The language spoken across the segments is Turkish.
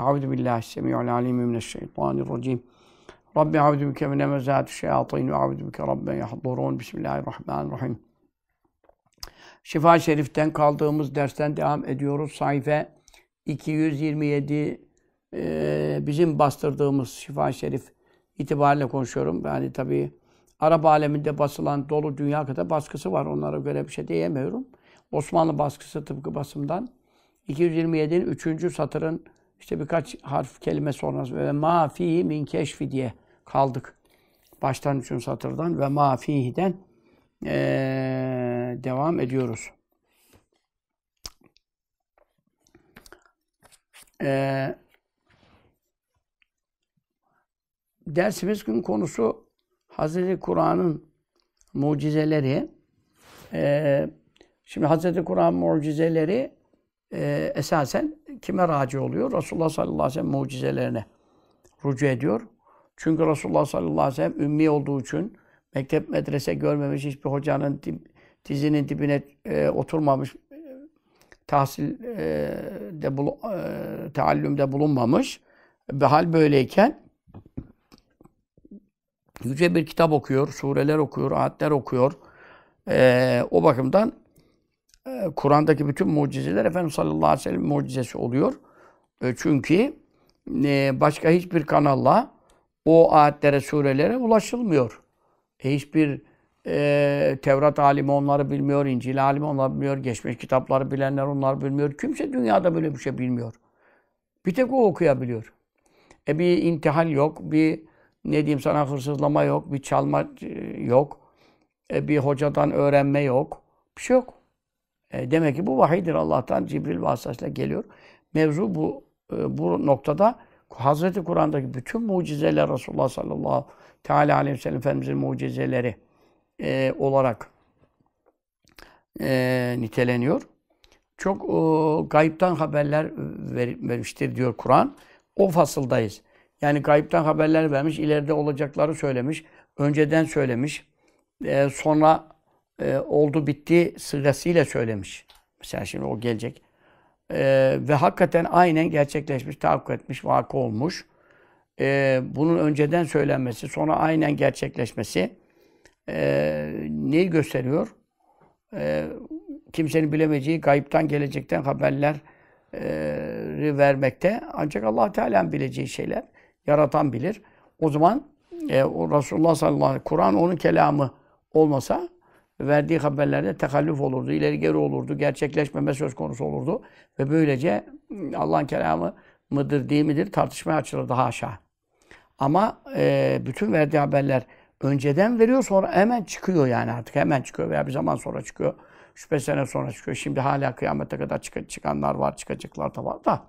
Euzu billahi semiul alim mineşşeytanirracim. Rabbi euzu bike min hemezati şeyatin ve euzu bike rabben yahdurun. Bismillahirrahmanirrahim. Şifa Şerif'ten kaldığımız dersten devam ediyoruz. Sayfa 227 e, bizim bastırdığımız Şifa Şerif itibariyle konuşuyorum. Yani tabii Arap aleminde basılan dolu dünya kadar baskısı var. Onlara göre bir şey diyemiyorum. Osmanlı baskısı tıpkı basımdan. 227'nin 3. satırın işte birkaç harf kelime sonrası ve ma fihi min keşfi diye kaldık. Baştan 3. satırdan ve ma fihi'den ee, devam ediyoruz. Ee, dersimizin gün konusu Hazreti Kur'an'ın mucizeleri. Ee, şimdi Hazreti Kur'an mucizeleri e, esasen kime raci oluyor? Resulullah sallallahu aleyhi ve sellem mucizelerine rücu ediyor. Çünkü Resulullah sallallahu aleyhi ve sellem ümmi olduğu için mektep medrese görmemiş, hiçbir hocanın dizinin dibine e, oturmamış, tahsil e, de bul, e, taallümde bulunmamış. Bir hal böyleyken yüce bir kitap okuyor, sureler okuyor, ayetler okuyor. E, o bakımdan e, Kur'an'daki bütün mucizeler Efendimiz sallallahu aleyhi ve sellem mucizesi oluyor. E, çünkü e, başka hiçbir kanalla o ayetlere, surelere ulaşılmıyor. E, hiçbir e, Tevrat alimi onları bilmiyor, İncil alimi onları bilmiyor, geçmiş kitapları bilenler onları bilmiyor. Kimse dünyada böyle bir şey bilmiyor. Bir tek o okuyabiliyor. E bir intihal yok, bir ne diyeyim sana hırsızlama yok, bir çalma yok, e, bir hocadan öğrenme yok, bir şey yok. E, demek ki bu vahiydir Allah'tan Cibril vasıtasıyla geliyor. Mevzu bu e, bu noktada Hazreti Kur'an'daki bütün mucizeler Resulullah sallallahu teala aleyhi ve sellem Efendimiz'in mucizeleri e, olarak e, niteleniyor. Çok e, gayipten haberler ver, vermiştir diyor Kur'an. O fasıldayız. Yani gayipten haberler vermiş, ileride olacakları söylemiş, önceden söylemiş, e, sonra e, oldu bitti sırasıyla söylemiş. Mesela şimdi o gelecek. E, ve hakikaten aynen gerçekleşmiş, tahakkuk etmiş, vakı olmuş. E, bunun önceden söylenmesi, sonra aynen gerçekleşmesi e, neyi gösteriyor? E, kimsenin bilemeyeceği gayiptan gelecekten haberler e, vermekte. Ancak allah Teala'nın bileceği şeyler yaratan bilir. O zaman e, o Resulullah sallallahu aleyhi ve sellem Kur'an onun kelamı olmasa verdiği haberlerde tekallüf olurdu, ileri geri olurdu, gerçekleşmeme söz konusu olurdu. Ve böylece Allah'ın kelamı mıdır değil midir tartışmaya açılırdı haşa. Ama e, bütün verdiği haberler önceden veriyor sonra hemen çıkıyor yani artık hemen çıkıyor veya bir zaman sonra çıkıyor. 3-5 sene sonra çıkıyor. Şimdi hala kıyamete kadar çık çıkanlar var, çıkacaklar da var da.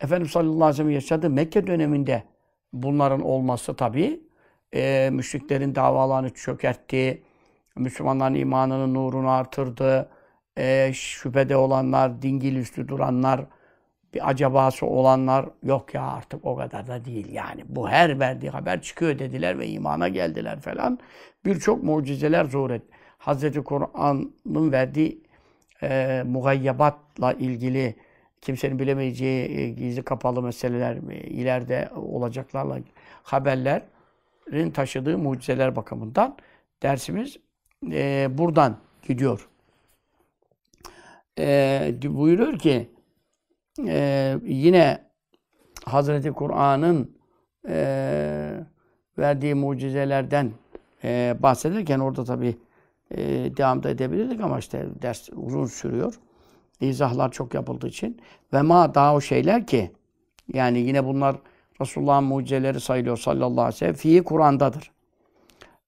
Efendimiz sallallahu aleyhi ve sellem yaşadığı Mekke döneminde bunların olması tabii e, müşriklerin davalarını çökertti Müslümanların imanının nurunu artırdı. E, şüphede olanlar, dingil üstü duranlar, bir acabası olanlar yok ya artık o kadar da değil yani. Bu her verdiği haber çıkıyor dediler ve imana geldiler falan. Birçok mucizeler zuhur etti. Hazreti Kur'an'ın verdiği e, mugayyabatla ilgili kimsenin bilemeyeceği e, gizli kapalı meseleler, e, ileride olacaklarla haberlerin taşıdığı mucizeler bakımından dersimiz e, buradan gidiyor. E, buyuruyor ki e, yine Hazreti Kur'an'ın e, verdiği mucizelerden e, bahsederken orada tabi e, devam da edebilirdik ama işte ders uzun sürüyor. İzahlar çok yapıldığı için. Ve ma daha o şeyler ki yani yine bunlar Resulullah'ın mucizeleri sayılıyor sallallahu aleyhi ve sellem. Fihi Kur'an'dadır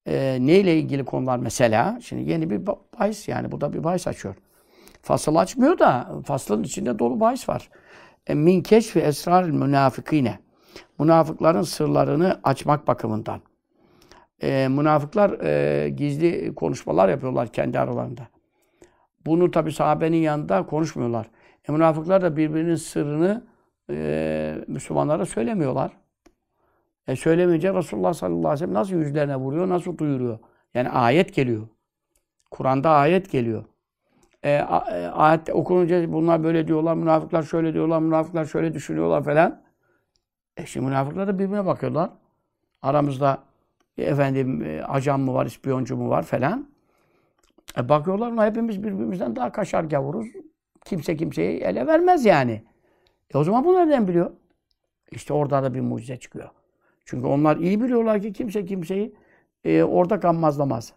e, neyle ilgili konular mesela? Şimdi yeni bir bahis yani. Bu da bir bahis açıyor. Fasıl açmıyor da faslın içinde dolu bahis var. E, min keşfi esrar münafıkine. Münafıkların sırlarını açmak bakımından. E, münafıklar e, gizli konuşmalar yapıyorlar kendi aralarında. Bunu tabi sahabenin yanında konuşmuyorlar. E, münafıklar da birbirinin sırrını e, Müslümanlara söylemiyorlar. E söylemeyince Resulullah sallallahu aleyhi ve sellem nasıl yüzlerine vuruyor, nasıl duyuruyor? Yani ayet geliyor. Kur'an'da ayet geliyor. E, e, ayet okununca bunlar böyle diyorlar, münafıklar şöyle diyorlar, münafıklar şöyle düşünüyorlar falan. E şimdi münafıklar da birbirine bakıyorlar. Aramızda e, efendim e, ajan mı var, ispiyoncu mu var falan. E bakıyorlar ona hepimiz birbirimizden daha kaşar gavuruz. Kimse kimseyi ele vermez yani. E o zaman bu nereden biliyor? İşte orada da bir mucize çıkıyor. Çünkü onlar iyi biliyorlar ki kimse kimseyi e, orada gammazlamaz.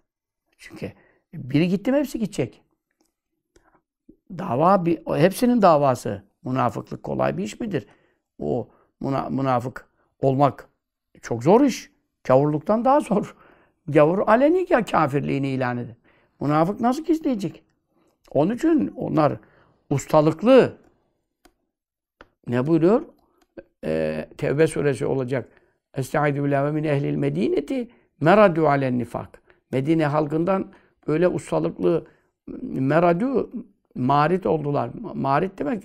Çünkü biri gitti mi hepsi gidecek. Dava bir, hepsinin davası. Münafıklık kolay bir iş midir? O muna, münafık olmak çok zor iş. Kavurluktan daha zor. Gavur aleni ya kafirliğini ilan eder. Münafık nasıl gizleyecek? Onun için onlar ustalıklı. Ne buyuruyor? Ee, Tevbe suresi olacak. Estaizu billahi min ehlil medineti meradu alen nifak. Medine halkından öyle ustalıklı meradu marit oldular. Marit demek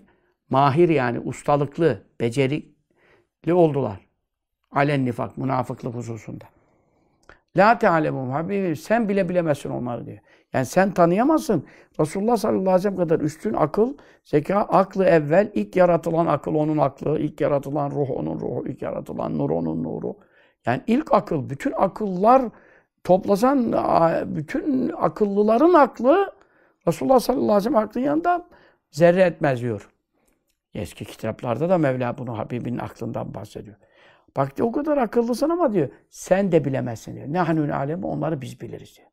mahir yani ustalıklı, becerikli oldular. Alen nifak, münafıklık hususunda. La te'alemum habibim sen bile bilemezsin onları diyor. Yani sen tanıyamazsın. Resulullah sallallahu aleyhi ve sellem kadar üstün akıl, zeka, aklı evvel, ilk yaratılan akıl onun aklı, ilk yaratılan ruh onun ruhu, ilk yaratılan nur onun nuru. Yani ilk akıl, bütün akıllar toplasan bütün akıllıların aklı Resulullah sallallahu aleyhi ve sellem aklının yanında zerre etmez diyor. Eski kitaplarda da Mevla bunu Habibinin aklından bahsediyor. Bak o kadar akıllısın ama diyor sen de bilemezsin diyor. Nahnun alemi onları biz biliriz diyor.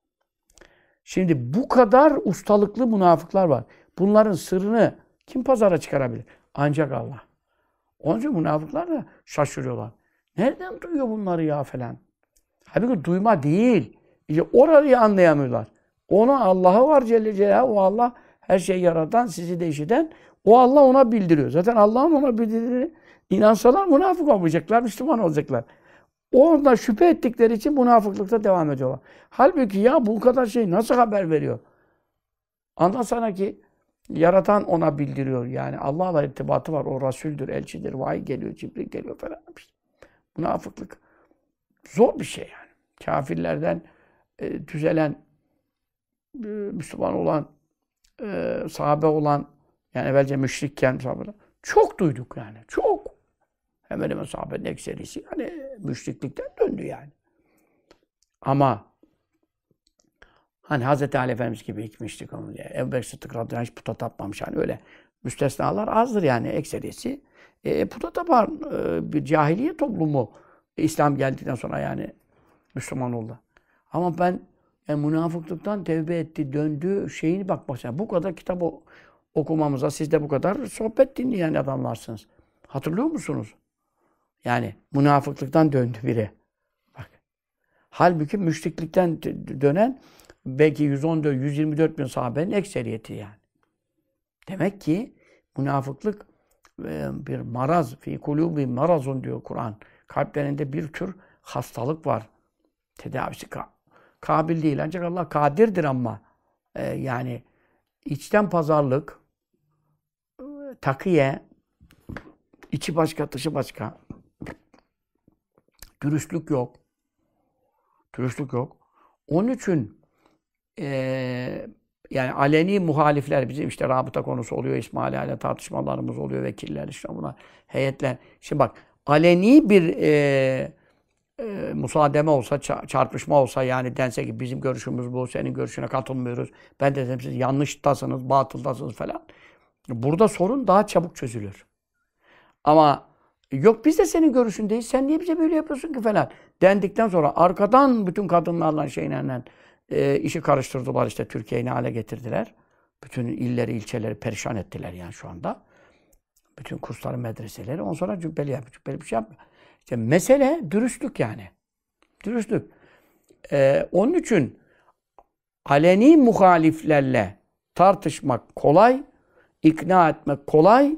Şimdi bu kadar ustalıklı münafıklar var. Bunların sırrını kim pazara çıkarabilir? Ancak Allah. Onun için münafıklar da şaşırıyorlar. Nereden duyuyor bunları ya falan. Halbuki duyma değil. İşte orayı anlayamıyorlar. Ona Allah'ı var Celle Celaluhu. O Allah her şeyi yaratan, sizi de işiten. O Allah ona bildiriyor. Zaten Allah'ın ona bildirdiğini inansalar münafık olmayacaklar, Müslüman olacaklar. Orada şüphe ettikleri için münafıklıkta devam ediyorlar. Halbuki ya bu kadar şey nasıl haber veriyor? Anlasana ki yaratan ona bildiriyor. Yani Allah'la irtibatı var. O Resul'dür, elçidir, vahiy geliyor, Cibril geliyor falan. İşte münafıklık zor bir şey yani. Kafirlerden e, düzelen, e, Müslüman olan, e, sahabe olan, yani evvelce müşrikken sahabe çok duyduk yani. Çok. Hemen hemen sahabenin ekserisi yani müşriklikten döndü yani. Ama hani Hz. Ali Efendimiz gibi gitmiştik onu diye. Ebu Bekir Sıddık radıyallahu hiç puta tapmamış. Hani öyle müstesnalar azdır yani ekserisi. E, puta tapan e, bir cahiliye toplumu İslam geldikten sonra yani Müslüman oldu. Ama ben yani münafıklıktan tevbe etti, döndü şeyini bak mesela bu kadar kitap okumamıza siz de bu kadar sohbet dinleyen adamlarsınız. Hatırlıyor musunuz? Yani münafıklıktan döndü biri. Bak. Halbuki müşriklikten dönen belki 114, 124 bin sahabenin ekseriyeti yani. Demek ki münafıklık bir maraz, fi kulubi marazun diyor Kur'an. Kalplerinde bir tür hastalık var. Tedavisi ka kabil değil. Ancak Allah kadirdir ama e, yani içten pazarlık, takiye, içi başka, dışı başka. Dürüstlük yok. Dürüstlük yok. Onun için e, yani aleni muhalifler bizim işte rabıta konusu oluyor. İsmail ile tartışmalarımız oluyor. Vekiller işte buna heyetler. Şimdi bak aleni bir e, e, musademe olsa, çarpışma olsa yani dense ki bizim görüşümüz bu, senin görüşüne katılmıyoruz. Ben de dedim siz yanlıştasınız, batıldasınız falan. Burada sorun daha çabuk çözülür. Ama Yok biz de senin görüşündeyiz. Sen niye bize böyle yapıyorsun ki falan. Dendikten sonra arkadan bütün kadınlarla şeylerle e, işi karıştırdılar işte Türkiye'yi ne hale getirdiler. Bütün illeri, ilçeleri perişan ettiler yani şu anda. Bütün kursları, medreseleri. Ondan sonra cübbeli yapıyor. Cübbeli bir şey yapmıyor. İşte mesele dürüstlük yani. Dürüstlük. Ee, onun için aleni muhaliflerle tartışmak kolay, ikna etmek kolay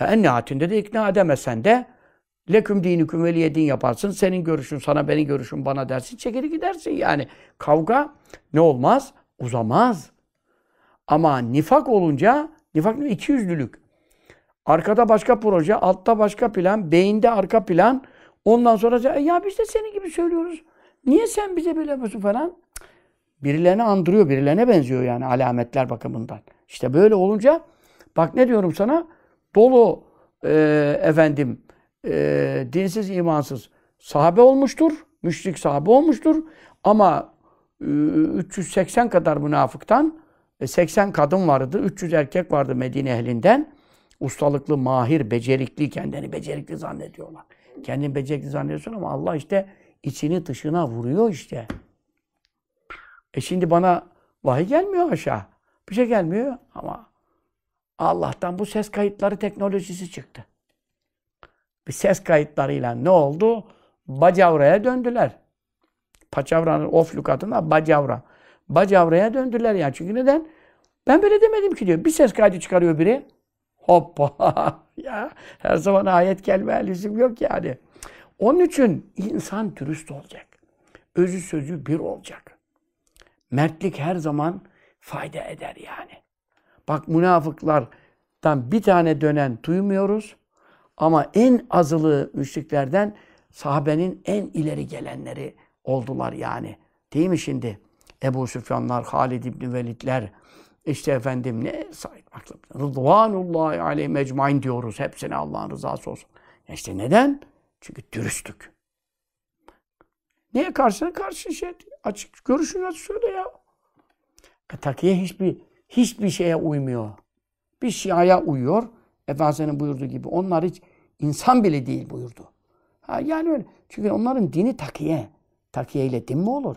ya en nihayetinde de ikna edemezsen de leküm dinüküm veliye din yaparsın. Senin görüşün sana, benim görüşüm bana dersin. Çekili gidersin yani. Kavga ne olmaz? Uzamaz. Ama nifak olunca, nifak ne? İki yüzlülük. Arkada başka proje, altta başka plan, beyinde arka plan. Ondan sonra ya biz de senin gibi söylüyoruz. Niye sen bize böyle falan? Birilerine andırıyor, birilerine benziyor yani alametler bakımından. İşte böyle olunca bak ne diyorum sana? Dolu e, efendim e, dinsiz, imansız sahabe olmuştur. Müşrik sahabe olmuştur. Ama e, 380 kadar münafıktan 80 e, kadın vardı. 300 erkek vardı Medine ehlinden. Ustalıklı, mahir, becerikli, kendini becerikli zannediyorlar. Kendini becerikli zannediyorsun ama Allah işte içini dışına vuruyor işte. E şimdi bana vahiy gelmiyor aşağı. Bir şey gelmiyor ama Allah'tan bu ses kayıtları teknolojisi çıktı. Bir ses kayıtlarıyla ne oldu? Bacavra'ya döndüler. Paçavra'nın of lukatına bacavra. Bacavra'ya döndüler yani. Çünkü neden? Ben böyle demedim ki diyor. Bir ses kaydı çıkarıyor biri. Hoppa! ya her zaman ayet gelme lüzum yok yani. Onun için insan dürüst olacak. Özü sözü bir olacak. Mertlik her zaman fayda eder yani. Bak münafıklardan bir tane dönen duymuyoruz. Ama en azılı müşriklerden sahabenin en ileri gelenleri oldular yani. Değil mi şimdi? Ebu Süfyanlar, Halid İbni Velidler, işte efendim ne sahip aklım. Rıdvanullahi aleyhi mecmain diyoruz. Hepsine Allah'ın rızası olsun. İşte neden? Çünkü dürüstlük. Niye karşına karşı şey açık görüşünü açık söyle ya. E, takiye hiçbir hiçbir şeye uymuyor. Bir şiaya uyuyor. Efendimiz'in buyurduğu gibi. Onlar hiç insan bile değil buyurdu. Ha, yani öyle. Çünkü onların dini takiye. Takiye ile din mi olur?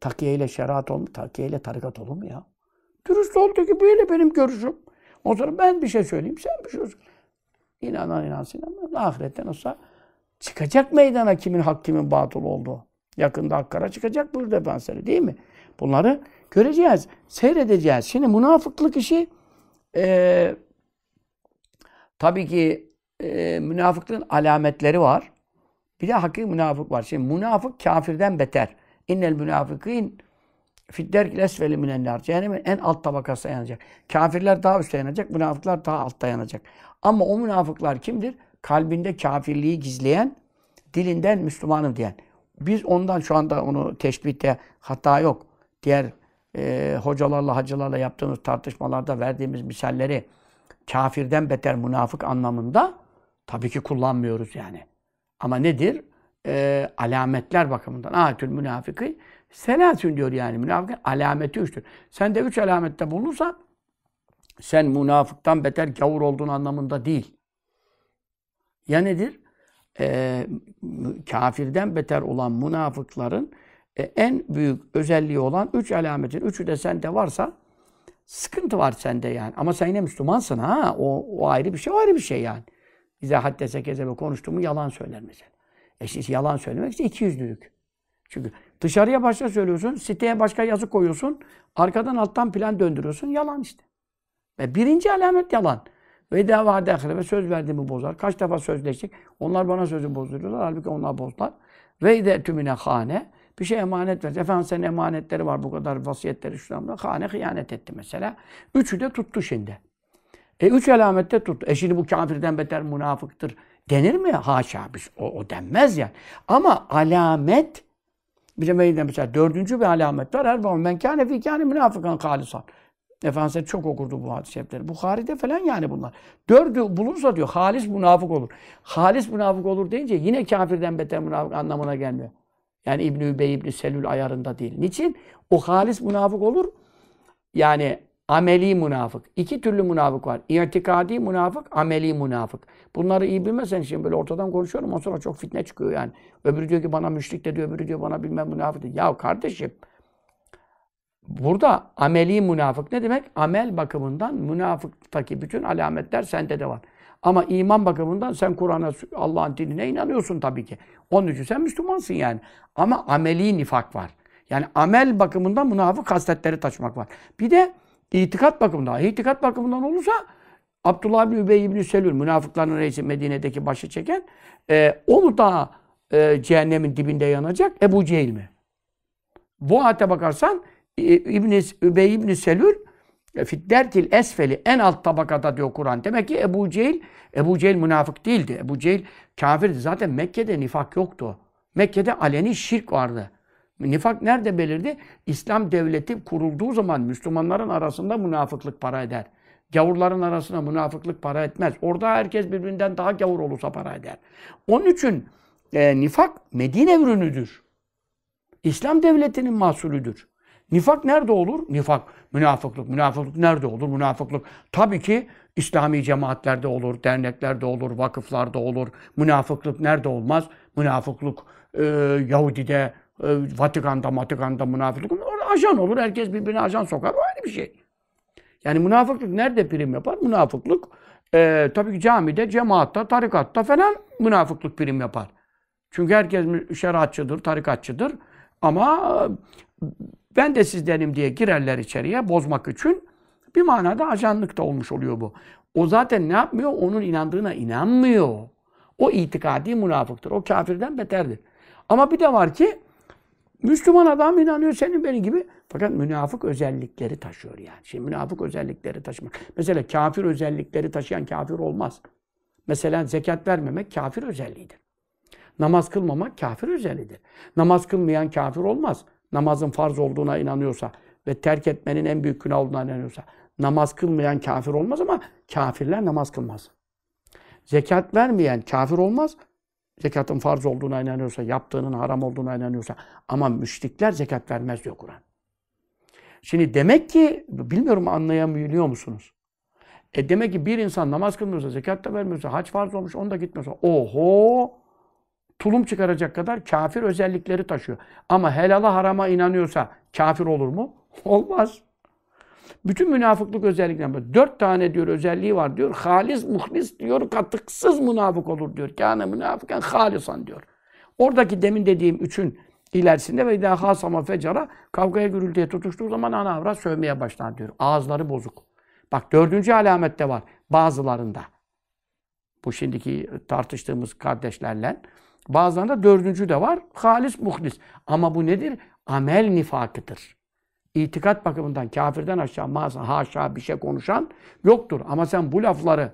Takiye ile şeriat olur mu? Takiye ile tarikat olur mu ya? Dürüst oldu ki böyle benim görüşüm. O zaman ben bir şey söyleyeyim, sen bir şey söyle. İnanan inansın inanan. Ahiretten olsa çıkacak meydana kimin hak kimin batıl olduğu. Yakında hakkara çıkacak burada Efendimiz değil mi? Bunları göreceğiz, seyredeceğiz. Şimdi münafıklık işi e, tabii ki e, münafıklığın alametleri var. Bir de hakiki münafık var. Şimdi münafık kafirden beter. İnnel münafıkîn fidderkil esveli minennar. Cehennemin en alt tabakası yanacak. Kafirler daha üstte yanacak, münafıklar daha altta yanacak. Ama o münafıklar kimdir? Kalbinde kafirliği gizleyen, dilinden Müslümanım diyen. Biz ondan şu anda onu teşbihte hata yok. Diğer e, hocalarla, hacılarla yaptığımız tartışmalarda verdiğimiz misalleri kafirden beter münafık anlamında tabii ki kullanmıyoruz yani. Ama nedir? E, alametler bakımından. Ahetül münafıkı Selatün diyor yani. Münafıkın alameti üçtür. Sen de üç alamette bulunursan sen münafıktan beter gavur olduğun anlamında değil. Ya nedir? Ee, kafirden beter olan münafıkların e, en büyük özelliği olan üç alametin üçü de sende varsa sıkıntı var sende yani. Ama sen yine Müslümansın ha. O, o ayrı bir şey, o ayrı bir şey yani. Bize haddese kezebe konuştuğumu yalan söyler mesela. E işte yalan söylemek işte iki yüzlülük. Çünkü dışarıya başka söylüyorsun, siteye başka yazı koyuyorsun, arkadan alttan plan döndürüyorsun. Yalan işte. Ve birinci alamet yalan. Ve vaade ve söz verdiğimi bozar. Kaç defa sözleştik. Onlar bana sözü bozuyorlar. Halbuki onlar bozdular. Ve de tümüne hane. Bir şey emanet ver. Efendim senin emanetleri var bu kadar vasiyetleri şunlar. Hane hıyanet etti mesela. Üçü de tuttu şimdi. E üç alamette tuttu. E şimdi bu kafirden beter münafıktır denir mi? Haşa. O, o denmez yani. Ama alamet bir de mesela dördüncü bir alamet var. Her zaman men kâne fî kâne münafıkan halisan. Efendimiz çok okurdu bu hadis-i şerifleri. Bukhari'de falan yani bunlar. Dördü bulursa diyor halis münafık olur. Halis münafık olur deyince yine kafirden beter münafık anlamına gelmiyor. Yani İbn-i Übey, İbn-i Selül ayarında değil. Niçin? O halis münafık olur. Yani ameli münafık. İki türlü münafık var. İtikadi münafık, ameli münafık. Bunları iyi bilmezsen şimdi böyle ortadan konuşuyorum. Ondan sonra çok fitne çıkıyor yani. Öbürü diyor ki bana müşrik de diyor, öbürü diyor bana bilmem münafık de. Ya kardeşim burada ameli münafık ne demek? Amel bakımından münafıktaki bütün alametler sende de var. Ama iman bakımından sen Kur'an'a, Allah'ın dinine inanıyorsun tabii ki. Onun için sen Müslümansın yani. Ama ameli nifak var. Yani amel bakımından münafık hasletleri taşımak var. Bir de itikat bakımından. İtikat bakımından olursa Abdullah bin Übey ibn Selül, münafıkların reisi Medine'deki başı çeken, e, o mu daha e, cehennemin dibinde yanacak, Ebu Cehil mi? Bu ayete bakarsan e, İbn Übey ibn Selül e, fiddertil esfeli en alt tabakada diyor Kur'an. Demek ki Ebu Cehil, Ebu Cehil münafık değildi. Ebu Cehil kafirdi. Zaten Mekke'de nifak yoktu. Mekke'de aleni şirk vardı. Nifak nerede belirdi? İslam devleti kurulduğu zaman Müslümanların arasında münafıklık para eder. Gavurların arasına münafıklık para etmez. Orada herkes birbirinden daha gavur olursa para eder. Onun için e, nifak Medine ürünüdür. İslam devletinin mahsulüdür. Nifak nerede olur? Nifak, münafıklık. Münafıklık nerede olur? Münafıklık tabii ki İslami cemaatlerde olur, derneklerde olur, vakıflarda olur. Münafıklık nerede olmaz? Münafıklık e, Yahudi'de, e, Vatikan'da, Vatikan'da münafıklık. Orada ajan olur. Herkes birbirine ajan sokar. O ayrı bir şey. Yani münafıklık nerede prim yapar? Münafıklık e, tabii ki camide, cemaatta, tarikatta falan münafıklık prim yapar. Çünkü herkes şeriatçıdır, tarikatçıdır. Ama ben de sizdenim diye girerler içeriye bozmak için bir manada ajanlık da olmuş oluyor bu. O zaten ne yapmıyor? Onun inandığına inanmıyor. O itikadi münafıktır. O kafirden beterdir. Ama bir de var ki Müslüman adam inanıyor senin benim gibi. Fakat münafık özellikleri taşıyor yani. Şimdi münafık özellikleri taşımak. Mesela kafir özellikleri taşıyan kafir olmaz. Mesela zekat vermemek kafir özelliğidir. Namaz kılmamak kafir özelliğidir. Namaz kılmayan kafir olmaz. Namazın farz olduğuna inanıyorsa ve terk etmenin en büyük günah olduğuna inanıyorsa namaz kılmayan kafir olmaz ama kafirler namaz kılmaz. Zekat vermeyen kafir olmaz. Zekatın farz olduğuna inanıyorsa, yaptığının haram olduğuna inanıyorsa. Ama müşrikler zekat vermez diyor Kur'an. Şimdi demek ki, bilmiyorum anlayabiliyor musunuz? E demek ki bir insan namaz kılmıyorsa, zekat da vermiyorsa, hac farz olmuş, onda gitmiyorsa, oho! Tulum çıkaracak kadar kafir özellikleri taşıyor. Ama helala harama inanıyorsa kafir olur mu? Olmaz. Bütün münafıklık özellikleri. Dört tane diyor özelliği var diyor. Halis, muhlis diyor. Katıksız münafık olur diyor. Kâne münafıken halisan diyor. Oradaki demin dediğim üçün ilerisinde ve daha hasama fecara kavgaya gürültüye tutuştuğu zaman ana avrat sövmeye başlar diyor. Ağızları bozuk. Bak dördüncü alamette var bazılarında. Bu şimdiki tartıştığımız kardeşlerle. Bazılarında dördüncü de var. Halis muhlis. Ama bu nedir? Amel nifakıdır. İtikat bakımından kafirden aşağı mağaza, haşa bir şey konuşan yoktur. Ama sen bu lafları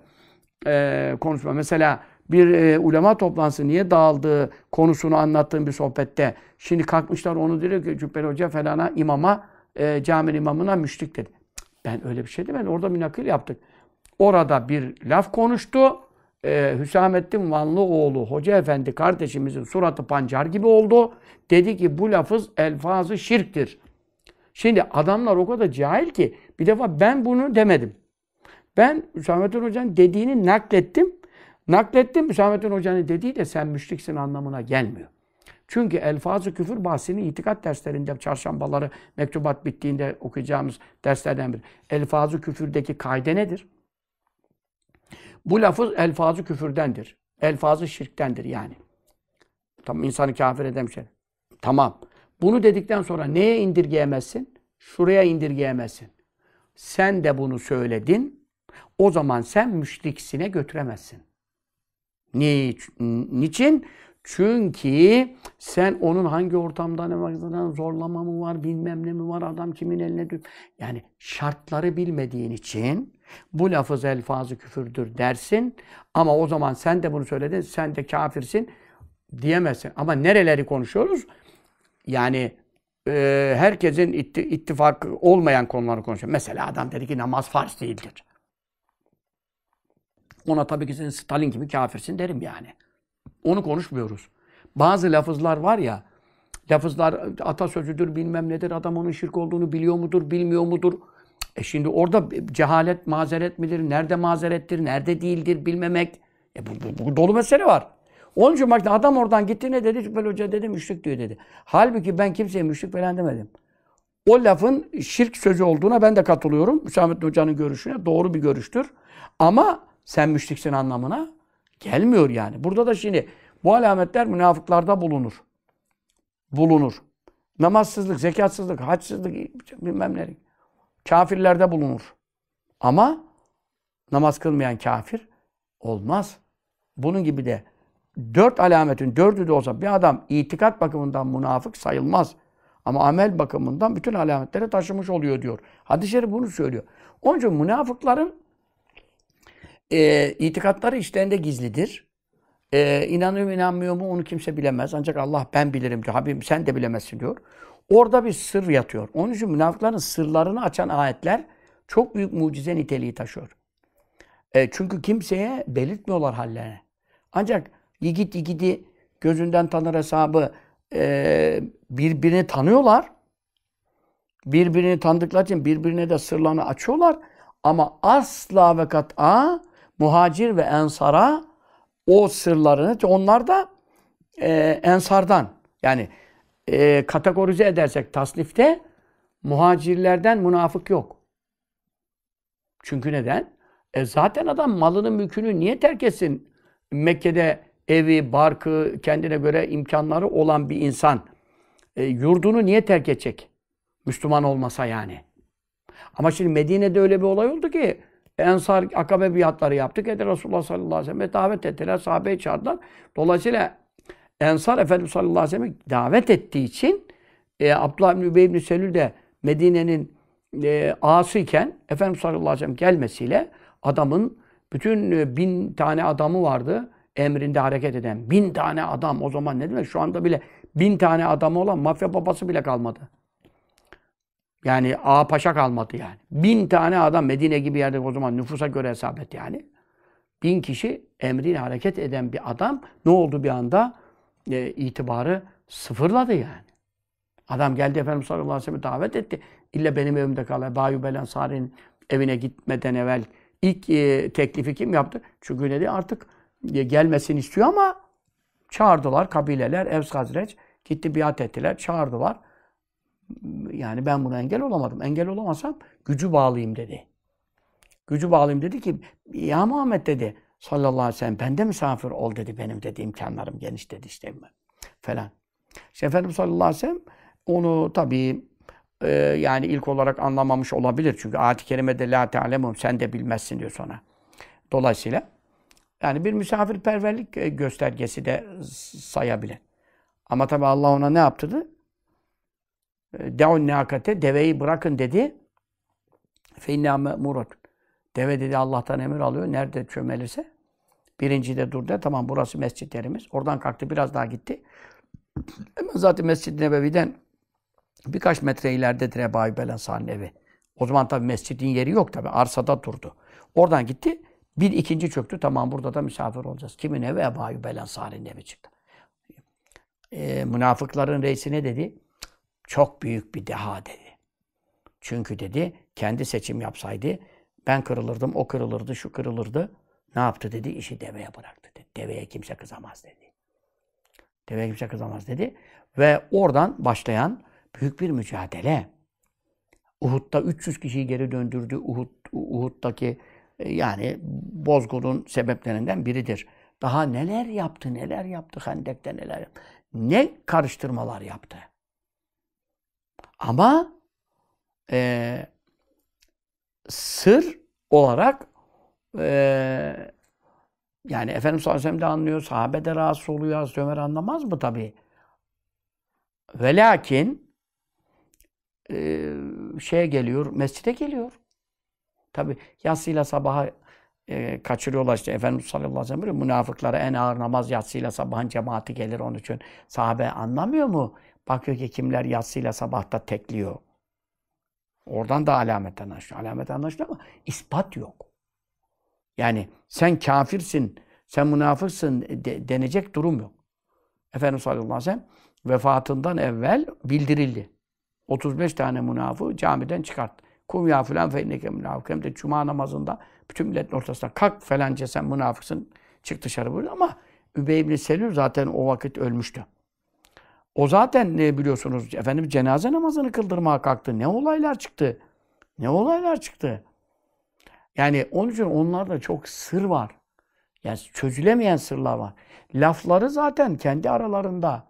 e, konuşma. Mesela bir e, ulema toplantısı niye dağıldığı konusunu anlattığım bir sohbette. Şimdi kalkmışlar onu diyor ki Cübbeli Hoca falana imama, e, caminin imamına müşrik dedi. Ben öyle bir şey demedim. Orada münakil yaptık. Orada bir laf konuştu. Ee, Hüsamettin Vanlıoğlu Hoca Efendi kardeşimizin suratı pancar gibi oldu. Dedi ki bu lafız elfazı şirktir. Şimdi adamlar o kadar cahil ki bir defa ben bunu demedim. Ben Hüsamettin Hoca'nın dediğini naklettim. Naklettim Hüsamettin Hoca'nın dediği de sen müşriksin anlamına gelmiyor. Çünkü elfazı küfür bahsini itikat derslerinde çarşambaları mektubat bittiğinde okuyacağımız derslerden biri. Elfazı küfürdeki kaide nedir? Bu lafız elfazı küfürdendir. Elfazı şirktendir yani. Tamam insanı kafir eden şey. Tamam. Bunu dedikten sonra neye indirgeyemezsin? Şuraya indirgeyemezsin. Sen de bunu söyledin. O zaman sen müşriksine götüremezsin. Niçin? Çünkü sen onun hangi ortamda ne var, zorlama mı var, bilmem ne mi var, adam kimin eline düş. Yani şartları bilmediğin için bu lafız elfazı küfürdür dersin. Ama o zaman sen de bunu söyledin, sen de kafirsin diyemezsin. Ama nereleri konuşuyoruz? Yani e, herkesin itti, ittifak olmayan konuları konuşuyor. Mesela adam dedi ki namaz farz değildir. Ona tabii ki sen Stalin gibi kafirsin derim yani. Onu konuşmuyoruz. Bazı lafızlar var ya, lafızlar atasözüdür bilmem nedir, adam onun şirk olduğunu biliyor mudur, bilmiyor mudur? E şimdi orada cehalet mazeret midir, nerede mazerettir, nerede değildir bilmemek. E bu, bu, bu dolu mesele var. Onun için bak adam oradan gitti ne dedi? Şüpheli Hoca dedi müşrik diyor dedi. Halbuki ben kimseye müşrik falan demedim. O lafın şirk sözü olduğuna ben de katılıyorum. Hüsamettin Hoca'nın görüşüne doğru bir görüştür. Ama sen müşriksin anlamına gelmiyor yani. Burada da şimdi bu alametler münafıklarda bulunur. Bulunur. Namazsızlık, zekatsızlık, haçsızlık bilmem ne. Kafirlerde bulunur. Ama namaz kılmayan kafir olmaz. Bunun gibi de dört alametin dördü de olsa bir adam itikat bakımından münafık sayılmaz. Ama amel bakımından bütün alametleri taşımış oluyor diyor. Hadis-i Şerif bunu söylüyor. Onun için münafıkların e, itikatları işlerinde gizlidir. E, inanıyor mu inanmıyor mu onu kimse bilemez. Ancak Allah ben bilirim diyor. Habibim sen de bilemezsin diyor. Orada bir sır yatıyor. Onun için münafıkların sırlarını açan ayetler çok büyük mucize niteliği taşıyor. E, çünkü kimseye belirtmiyorlar hallerini. Ancak yigit yigidi gözünden tanır hesabı e, birbirini tanıyorlar. Birbirini tanıdıkları için birbirine de sırlarını açıyorlar. Ama asla ve kat'a muhacir ve ensara o sırlarını, onlar da e, ensardan yani e, kategorize edersek tasnifte muhacirlerden münafık yok. Çünkü neden? E zaten adam malının mülkünü niye terk etsin? Mekke'de evi, barkı, kendine göre imkanları olan bir insan e, yurdunu niye terk edecek? Müslüman olmasa yani. Ama şimdi Medine'de öyle bir olay oldu ki Ensar akabe biatları yaptık. Ede Resulullah sallallahu aleyhi ve sellem'e davet ettiler. Sahabeyi çağırdılar. Dolayısıyla Ensar Efendimiz sallallahu aleyhi ve sellem'i davet ettiği için e, Abdullah bin Übey bin Selül de Medine'nin e, ağası iken Efendimiz sallallahu aleyhi ve sellem gelmesiyle adamın bütün e, bin tane adamı vardı emrinde hareket eden. Bin tane adam o zaman ne demek? Şu anda bile bin tane adamı olan mafya babası bile kalmadı. Yani ağa paşa kalmadı yani. Bin tane adam Medine gibi yerde o zaman nüfusa göre hesap et yani. Bin kişi emriyle hareket eden bir adam ne oldu bir anda? E, itibarı sıfırladı yani. Adam geldi Efendimiz sallallahu aleyhi ve sellem davet etti. İlla benim evimde kal. Ebu Eyyub Ensari'nin evine gitmeden evvel ilk e, teklifi kim yaptı? Çünkü dedi artık e, gelmesini istiyor ama çağırdılar kabileler, Evs Hazreç. Gitti biat ettiler, çağırdılar. Yani ben buna engel olamadım. Engel olamasam gücü bağlayayım dedi. Gücü bağlayayım dedi ki ya Muhammed dedi sallallahu aleyhi ve sellem bende misafir ol dedi. Benim dedi imkanlarım geniş dedi işte falan. İşte Efendimiz sallallahu aleyhi ve sellem onu tabii e, yani ilk olarak anlamamış olabilir. Çünkü ayet-i kerimede la te'alemun sen de bilmezsin diyor sonra. Dolayısıyla yani bir misafirperverlik e, göstergesi de sayabilir. Ama tabii Allah ona ne yaptırdı? Deun nakate deveyi bırakın dedi. Fe inna me'murat. Deve dedi Allah'tan emir alıyor. Nerede çömelirse. Birinci de dur de. Tamam burası mescitlerimiz. Oradan kalktı biraz daha gitti. Hemen zaten Mescid-i Nebevi'den birkaç metre ileridedir Ayyub el evi. O zaman tabii mescidin yeri yok tabii. Arsada durdu. Oradan gitti. Bir ikinci çöktü. Tamam burada da misafir olacağız. Kimin evi? Ayyub el evi çıktı. E, münafıkların reisi ne dedi? Çok büyük bir deha dedi. Çünkü dedi kendi seçim yapsaydı ben kırılırdım, o kırılırdı, şu kırılırdı. Ne yaptı dedi? İşi deveye bıraktı dedi. Deveye kimse kızamaz dedi. Deveye kimse kızamaz dedi. Ve oradan başlayan büyük bir mücadele. Uhud'da 300 kişiyi geri döndürdü. Uhud, Uhud'daki e, yani bozgurun sebeplerinden biridir. Daha neler yaptı, neler yaptı Hendek'te neler yaptı. Ne karıştırmalar yaptı. Ama e, sır olarak e, yani Efendimiz sallallahu aleyhi ve sellem de anlıyor, sahabe de rahatsız oluyor, Hazreti Ömer anlamaz mı tabii? Ve lakin e, şeye geliyor, mescide geliyor. Tabi yatsıyla sabaha e, kaçırıyorlar işte Efendimiz sallallahu aleyhi ve sellem böyle münafıklara en ağır namaz yatsıyla sabahın cemaati gelir onun için. Sahabe anlamıyor mu? Bakıyor ki kimler yatsıyla sabahta tekliyor. Oradan da alamet anlaşılıyor. Alamet anlaşılıyor ama ispat yok. Yani sen kafirsin, sen münafıksın de, denecek durum yok. Efendimiz sallallahu aleyhi ve sellem vefatından evvel bildirildi. 35 tane münafığı camiden çıkarttı. Kum ya filan fe inneke münafık. Hem de cuma namazında bütün milletin ortasında kalk falanca sen münafıksın çık dışarı buyurdu ama Übey ibn Selül zaten o vakit ölmüştü. O zaten ne biliyorsunuz efendim cenaze namazını kıldırmaya kalktı. Ne olaylar çıktı. Ne olaylar çıktı. Yani onun için onlarda çok sır var. Yani çözülemeyen sırlar var. Lafları zaten kendi aralarında.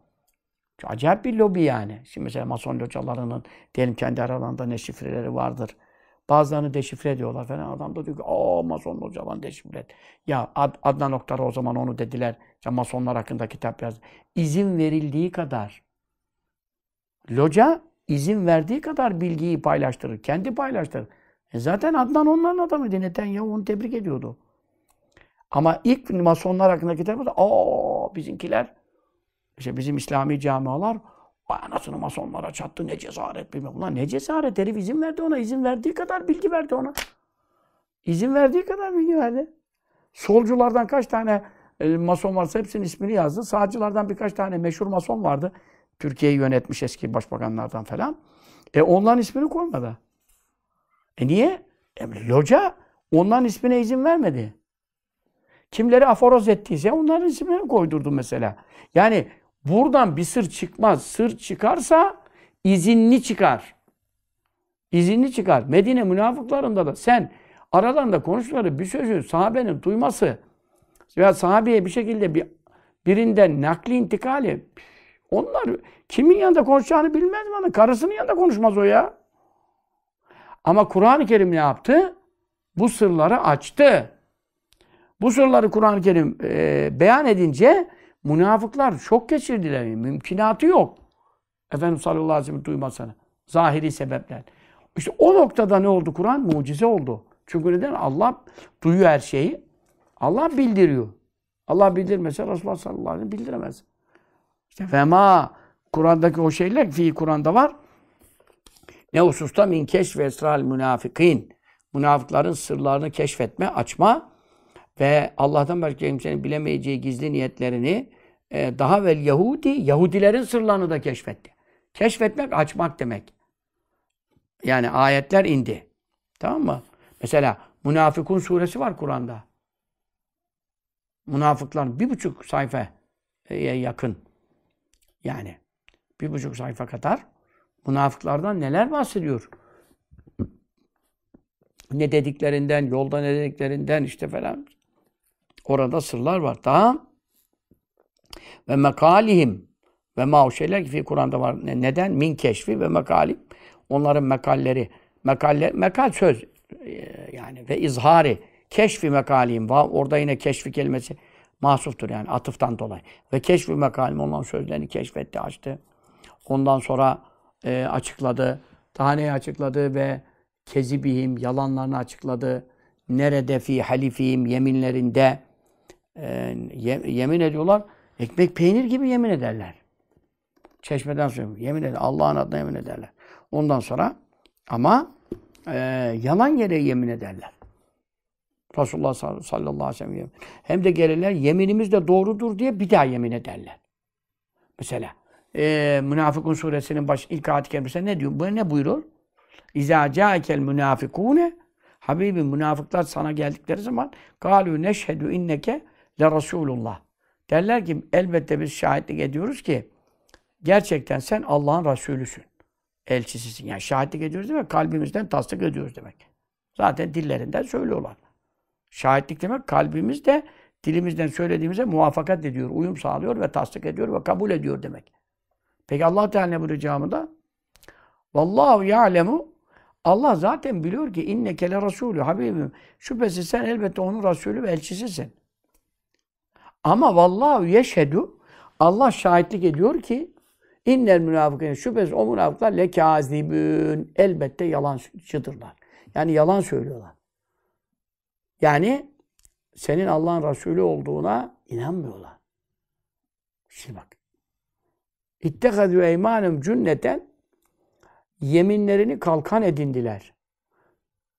Acayip bir lobi yani. Şimdi mesela Mason hocalarının diyelim kendi aralarında ne şifreleri vardır. Bazılarını deşifre ediyorlar falan. Adam da diyor ki aa Mason hocalar deşifre et. Ya Ad Adnan Oktar'a o zaman onu dediler. İşte Masonlar hakkında kitap yazdı. İzin verildiği kadar loca izin verdiği kadar bilgiyi paylaştırır. Kendi paylaştırır. E zaten Adnan onların adamıydı. Netanyahu onu tebrik ediyordu. Ama ilk Masonlar hakkında kitap. Aa bizimkiler işte bizim İslami camialar Vay anasını masonlara çattı ne cesaret bilmem. Ulan ne cesaret herif izin verdi ona. izin verdiği kadar bilgi verdi ona. İzin verdiği kadar bilgi verdi. Solculardan kaç tane e, mason varsa hepsinin ismini yazdı. Sağcılardan birkaç tane meşhur mason vardı. Türkiye'yi yönetmiş eski başbakanlardan falan. E onların ismini koymadı. E niye? E, loca onların ismine izin vermedi. Kimleri aforoz ettiyse onların isimlerini koydurdu mesela. Yani buradan bir sır çıkmaz. Sır çıkarsa izinli çıkar. İzinli çıkar. Medine münafıklarında da sen aralarında konuşmaları bir sözü sahabenin duyması veya sahabeye bir şekilde bir birinden nakli intikali onlar kimin yanında konuşacağını bilmez mi? Karısının yanında konuşmaz o ya. Ama Kur'an-ı Kerim ne yaptı? Bu sırları açtı. Bu sırları Kur'an-ı Kerim e, beyan edince münafıklar şok geçirdiler. Mümkünatı yok. Efendimiz sallallahu aleyhi ve sellem duymasını. Zahiri sebepler. İşte o noktada ne oldu Kur'an? Mucize oldu. Çünkü neden? Allah duyuyor her şeyi. Allah bildiriyor. Allah bildirmese Resulullah sallallahu aleyhi ve sellem bildiremez. İşte fema Kur'an'daki o şeyler fi Kur'an'da var. Ne hususta min keşf esral münafikin. Münafıkların sırlarını keşfetme, açma ve Allah'tan başka kimsenin bilemeyeceği gizli niyetlerini e, daha vel Yahudi, Yahudilerin sırlarını da keşfetti. Keşfetmek, açmak demek. Yani ayetler indi. Tamam mı? Mesela Münafıkun suresi var Kur'an'da. Münafıkların bir buçuk sayfaya yakın. Yani bir buçuk sayfa kadar münafıklardan neler bahsediyor? Ne dediklerinden, yolda ne dediklerinden işte falan. Orada sırlar var. Tamam. Ve mekalihim ve ma şeyler ki Kur'an'da var. Neden? Min keşfi ve mekalim. Onların mekalleri. Mekaller, mekal söz. Yani ve izhari. Keşfi mekalim. Orada yine keşfi kelimesi mahsuftur yani atıftan dolayı. Ve keşfi mekalim onların sözlerini keşfetti, açtı. Ondan sonra e, açıkladı. Daha neyi açıkladı ve kezibihim, yalanlarını açıkladı. Nerede fi halifihim, yeminlerinde e, yemin ediyorlar. Ekmek peynir gibi yemin ederler. Çeşmeden söylüyorum. Yemin eder. Allah'ın adına yemin ederler. Ondan sonra ama e, yalan yere yemin ederler. Resulullah sallallahu aleyhi ve sellem Hem de gelirler yeminimiz de doğrudur diye bir daha yemin ederler. Mesela e, Münafıkun suresinin baş ilk ayet kerimesinde ne diyor? Bu ne buyurur? İza ca'ekel münafikune Habibim münafıklar sana geldikleri zaman galu neşhedü inneke le Resulullah. Derler ki elbette biz şahitlik ediyoruz ki gerçekten sen Allah'ın Resulüsün. Elçisisin. Yani şahitlik ediyoruz demek kalbimizden tasdik ediyoruz demek. Zaten dillerinden söylüyorlar. Şahitlik demek kalbimizde dilimizden söylediğimize muvaffakat ediyor, uyum sağlıyor ve tasdik ediyor ve kabul ediyor demek. Peki Allah Teala ne buyuruyor camında? Vallahu ya'lemu Allah zaten biliyor ki inneke le rasulü Habibim. Şüphesiz sen elbette onun Resulü ve elçisisin. Ama vallahu yeşhedü Allah şahitlik ediyor ki innel münafıkın şüphesiz o münafıklar lekazibün elbette yalancıdırlar. Yani yalan söylüyorlar. Yani senin Allah'ın Resulü olduğuna inanmıyorlar. Şimdi bak. İttekadü eymanem cünneten yeminlerini kalkan edindiler.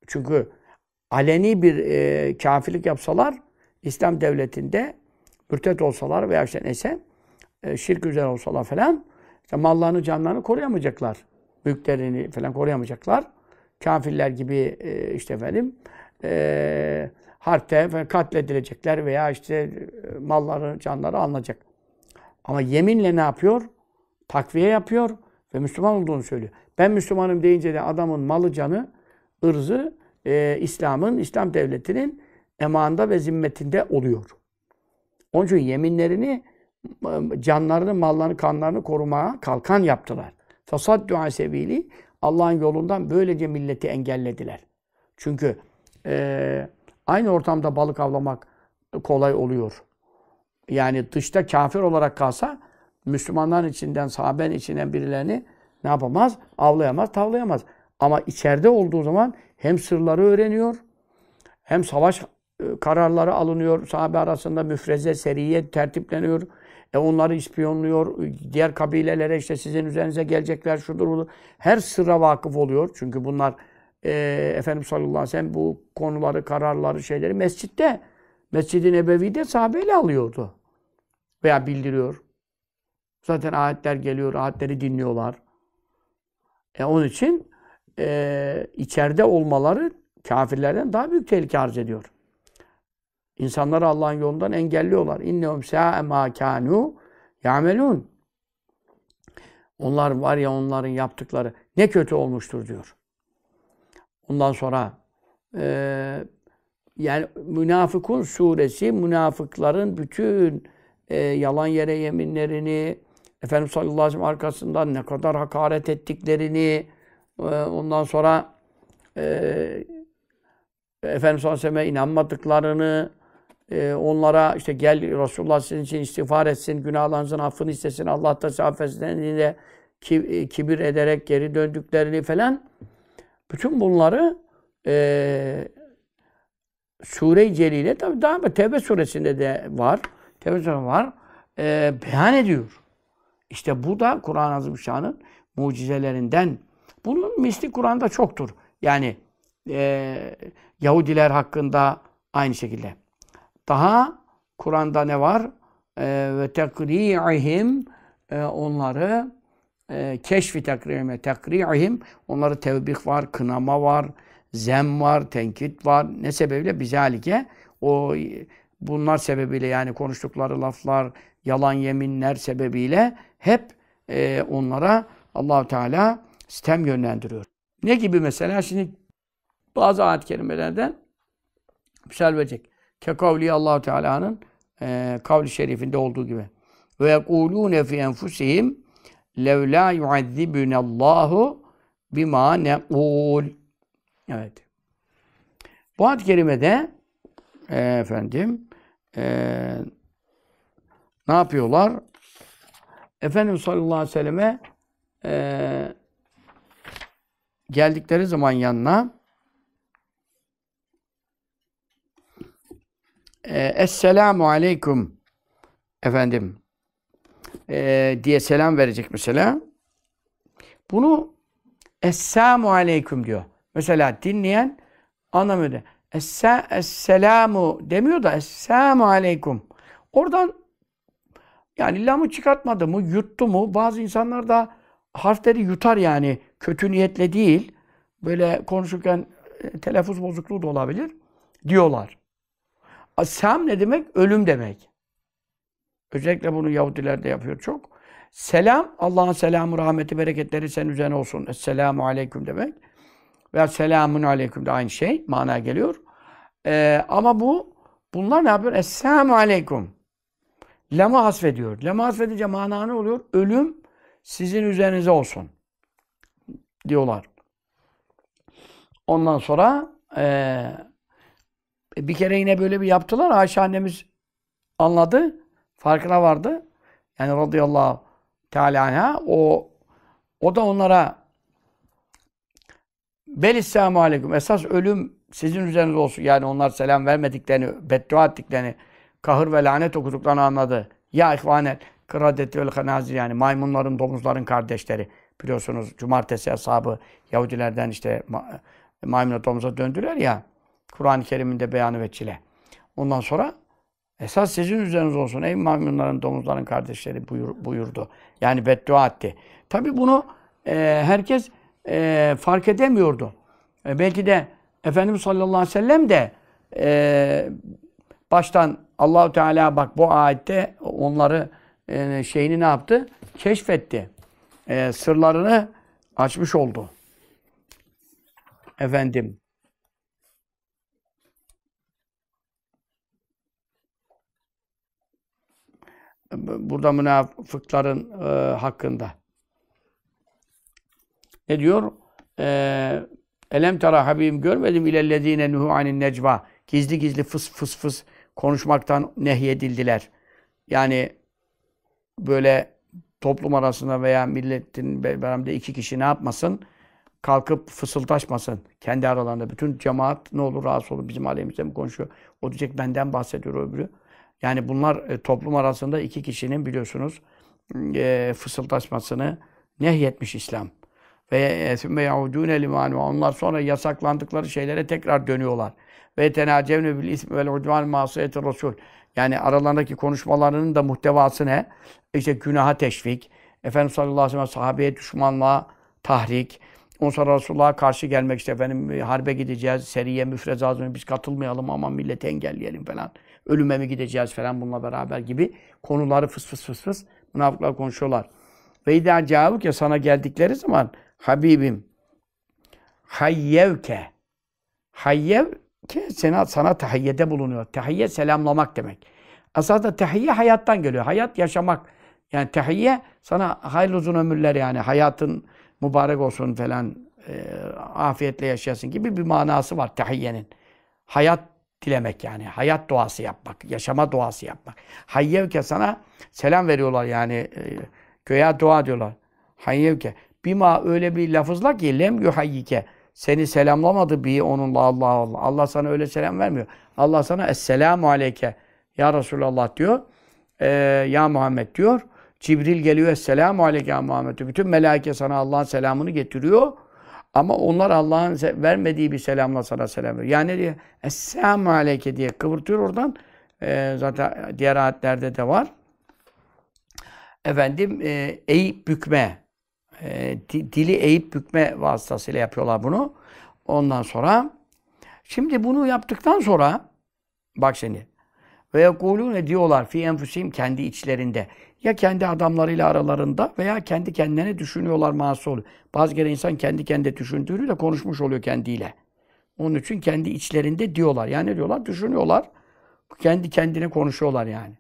Çünkü aleni bir e, kafirlik yapsalar İslam devletinde mürtet olsalar veya işte neyse e, şirk üzere olsalar falan işte mallarını canlarını koruyamayacaklar. Mülklerini falan koruyamayacaklar. Kafirler gibi e, işte efendim e, harpte katledilecekler veya işte e, malları, canları alınacak. Ama yeminle ne yapıyor? Takviye yapıyor ve Müslüman olduğunu söylüyor. Ben Müslümanım deyince de adamın malı, canı, ırzı e, İslam'ın, İslam devletinin emanda ve zimmetinde oluyor. Onun için yeminlerini, canlarını, mallarını, kanlarını korumaya kalkan yaptılar. Fasaddua sevili Allah'ın yolundan böylece milleti engellediler. Çünkü e, aynı ortamda balık avlamak kolay oluyor. Yani dışta kafir olarak kalsa Müslümanların içinden, sahabenin içinden birilerini ne yapamaz? Avlayamaz, tavlayamaz. Ama içeride olduğu zaman hem sırları öğreniyor, hem savaş kararları alınıyor. Sahabe arasında müfreze, seriye tertipleniyor. E onları ispiyonluyor. Diğer kabilelere işte sizin üzerinize gelecekler şudur budur. Her sıra vakıf oluyor. Çünkü bunlar e, Efendimiz sallallahu aleyhi ve sellem bu konuları, kararları, şeyleri mescitte, Mescid-i Nebevi'de sahabeyle alıyordu. Veya bildiriyor. Zaten ayetler geliyor, ayetleri dinliyorlar. E onun için e, içeride olmaları kafirlerden daha büyük tehlike arz ediyor. İnsanları Allah'ın yolundan engelliyorlar. İnnehum sâ'e mâ kânû ya'melûn. Onlar var ya onların yaptıkları ne kötü olmuştur diyor. Ondan sonra e, yani Münafıkun suresi münafıkların bütün e, yalan yere yeminlerini Efendimiz sallallahu aleyhi ve sellem arkasından ne kadar hakaret ettiklerini e, ondan sonra e, Efendimiz sallallahu aleyhi ve selleme inanmadıklarını e, onlara işte gel Resulullah sizin için istiğfar etsin, günahlarınızın affını istesin, Allah da affetsin diye e, kibir ederek geri döndüklerini falan bütün bunları e, Sure-i Celile tabi daha Tevbe suresinde de var. Tevbe suresinde var. E, beyan ediyor. İşte bu da Kur'an-ı Azimüşşan'ın mucizelerinden. Bunun misli Kur'an'da çoktur. Yani e, Yahudiler hakkında aynı şekilde. Daha Kur'an'da ne var? E, ve tekri'ihim e, onları e, keşfi tekri'ime tekri'ihim onları tevbih var, kınama var, zem var, tenkit var. Ne sebebiyle? Bizalike o bunlar sebebiyle yani konuştukları laflar, yalan yeminler sebebiyle hep e, onlara Allahu Teala sistem yönlendiriyor. Ne gibi mesela? Şimdi bazı ayet kelimelerden misal verecek. Kekavli Allahu Teala'nın e, kavli şerifinde olduğu gibi. Ve yekulune fi enfusihim lev la yuazzibunallahu bima nequl. Evet. Bu ayet kerimede e, efendim e, ne yapıyorlar? Efendimiz sallallahu aleyhi ve selleme e, geldikleri zaman yanına e, Esselamu aleyküm efendim e, diye selam verecek mesela. Bunu Esselamu aleyküm diyor. Mesela dinleyen anlamıyor da. Esselamu demiyor da Esselamu aleyküm. Oradan yani lamı çıkartmadı mı, yuttu mu? Bazı insanlar da harfleri yutar yani. Kötü niyetle değil. Böyle konuşurken e, telaffuz bozukluğu da olabilir. Diyorlar. Sam ne demek? Ölüm demek. Özellikle bunu Yahudiler de yapıyor çok. Selam, Allah'ın selamı, rahmeti, bereketleri senin üzerine olsun. Esselamu aleyküm demek. Veya selamun aleyküm de aynı şey. Mana geliyor. Ee, ama bu, bunlar ne yapıyor? Esselamu aleyküm. Lama hasfediyor. Lama hasfedince mana ne oluyor? Ölüm sizin üzerinize olsun. Diyorlar. Ondan sonra ee, bir kere yine böyle bir yaptılar. Ayşe annemiz anladı. Farkına vardı. Yani radıyallahu teala anha o o da onlara Belisselamu aleyküm. Esas ölüm sizin üzerinize olsun. Yani onlar selam vermediklerini, beddua ettiklerini, kahır ve lanet okuduklarını anladı. Ya ihvanel kıradeti vel yani maymunların, domuzların kardeşleri. Biliyorsunuz cumartesi hesabı Yahudilerden işte maymuna domuza döndüler ya. Kur'an-ı Kerim'in de beyanı ve çile. Ondan sonra esas sizin üzeriniz olsun ey maymunların, domuzların kardeşleri buyur, buyurdu. Yani beddua etti. Tabi bunu e, herkes e, fark edemiyordu. E, belki de Efendimiz sallallahu aleyhi ve sellem de e, baştan Allahu Teala bak bu ayette onları e, şeyini ne yaptı? Keşfetti. E, sırlarını açmış oldu. Efendim. Burada münafıkların e, hakkında. Ne diyor? Ee, Elem tara habibim görmedim ilellezine nuhu anin necva. Gizli gizli fıs fıs fıs konuşmaktan nehyedildiler. Yani böyle toplum arasında veya milletin beraberinde iki kişi ne yapmasın? Kalkıp fısıldaşmasın. Kendi aralarında. Bütün cemaat ne olur rahatsız olur. Bizim aleyhimizde mi konuşuyor? O diyecek benden bahsediyor öbürü. Yani bunlar e, toplum arasında iki kişinin biliyorsunuz e, fısıldaşmasını nehyetmiş İslam. Ve sümme yaudûne limân onlar sonra yasaklandıkları şeylere tekrar dönüyorlar. Ve tenâcevne bil ismi vel udvân mâsiyetir Resul. Yani aralarındaki konuşmalarının da muhtevası ne? İşte günaha teşvik, Efendimiz sallallahu aleyhi ve sellem sahabeye düşmanlığa tahrik, ondan sonra Resulullah'a karşı gelmek işte efendim harbe gideceğiz, seriye müfrezatına biz katılmayalım ama milleti engelleyelim falan. Ölüme mi gideceğiz falan bununla beraber gibi konuları fıs fıs fıs fıs münafıklar konuşuyorlar. Ve idâ cevabı ki sana geldikleri zaman Habibim hayyevke hayyevke sana, sana tahiyyede bulunuyor. Tahiyye selamlamak demek. Aslında tahiyye hayattan geliyor. Hayat yaşamak. Yani tahiyye sana hayırlı uzun ömürler yani hayatın mübarek olsun falan e, afiyetle yaşayasın gibi bir manası var tahiyyenin. Hayat dilemek yani. Hayat duası yapmak. Yaşama duası yapmak. Hayyevke sana selam veriyorlar yani. E, göğe dua diyorlar. Hayyevke. Bima öyle bir lafızla ki lem yuhayyike. Seni selamlamadı bir onunla Allah Allah. Allah sana öyle selam vermiyor. Allah sana Esselamu Aleyke. Ya Resulallah diyor. Ee, ya Muhammed diyor. Cibril geliyor Esselamu Aleyke ya Muhammed diyor. Bütün melaike sana Allah'ın selamını getiriyor. Ama onlar Allah'ın vermediği bir selamla sana selam veriyor. Yani diyor Esselamu Aleyke diye kıvırtıyor oradan. Ee, zaten diğer ayetlerde de var. Efendim e, eğip bükme e, dili eğip bükme vasıtasıyla yapıyorlar bunu. Ondan sonra şimdi bunu yaptıktan sonra bak şimdi ve yekulune diyorlar fi enfusim kendi içlerinde. Ya kendi adamlarıyla aralarında veya kendi kendine düşünüyorlar masum. Bazı kere insan kendi kendine düşündüğünü de konuşmuş oluyor kendiyle. Onun için kendi içlerinde diyorlar. Yani diyorlar? Düşünüyorlar. Kendi kendine konuşuyorlar yani.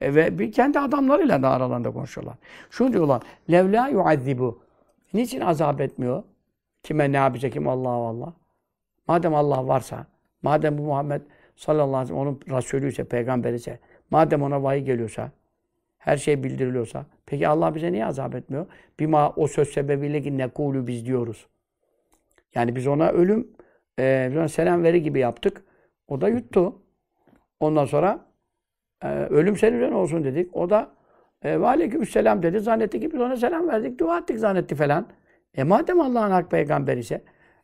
E ve bir kendi adamlarıyla da aralarında konuşuyorlar. Şunu diyorlar. Levla yuazzibu. Niçin azap etmiyor? Kime ne yapacak kim Allah Allah. Madem Allah varsa, madem bu Muhammed sallallahu aleyhi ve sellem onun Resulü ise, peygamberi ise, madem ona vahiy geliyorsa, her şey bildiriliyorsa, peki Allah bize niye azap etmiyor? Bima o söz sebebiyle ki nekulu biz diyoruz. Yani biz ona ölüm, e, ona selam veri gibi yaptık. O da yuttu. Ondan sonra e, ölüm senin üzerine olsun dedik. O da e, ve aleykümselam dedi. Zannetti ki biz ona selam verdik, dua ettik zannetti falan. E madem Allah'ın hak peygamberi ise,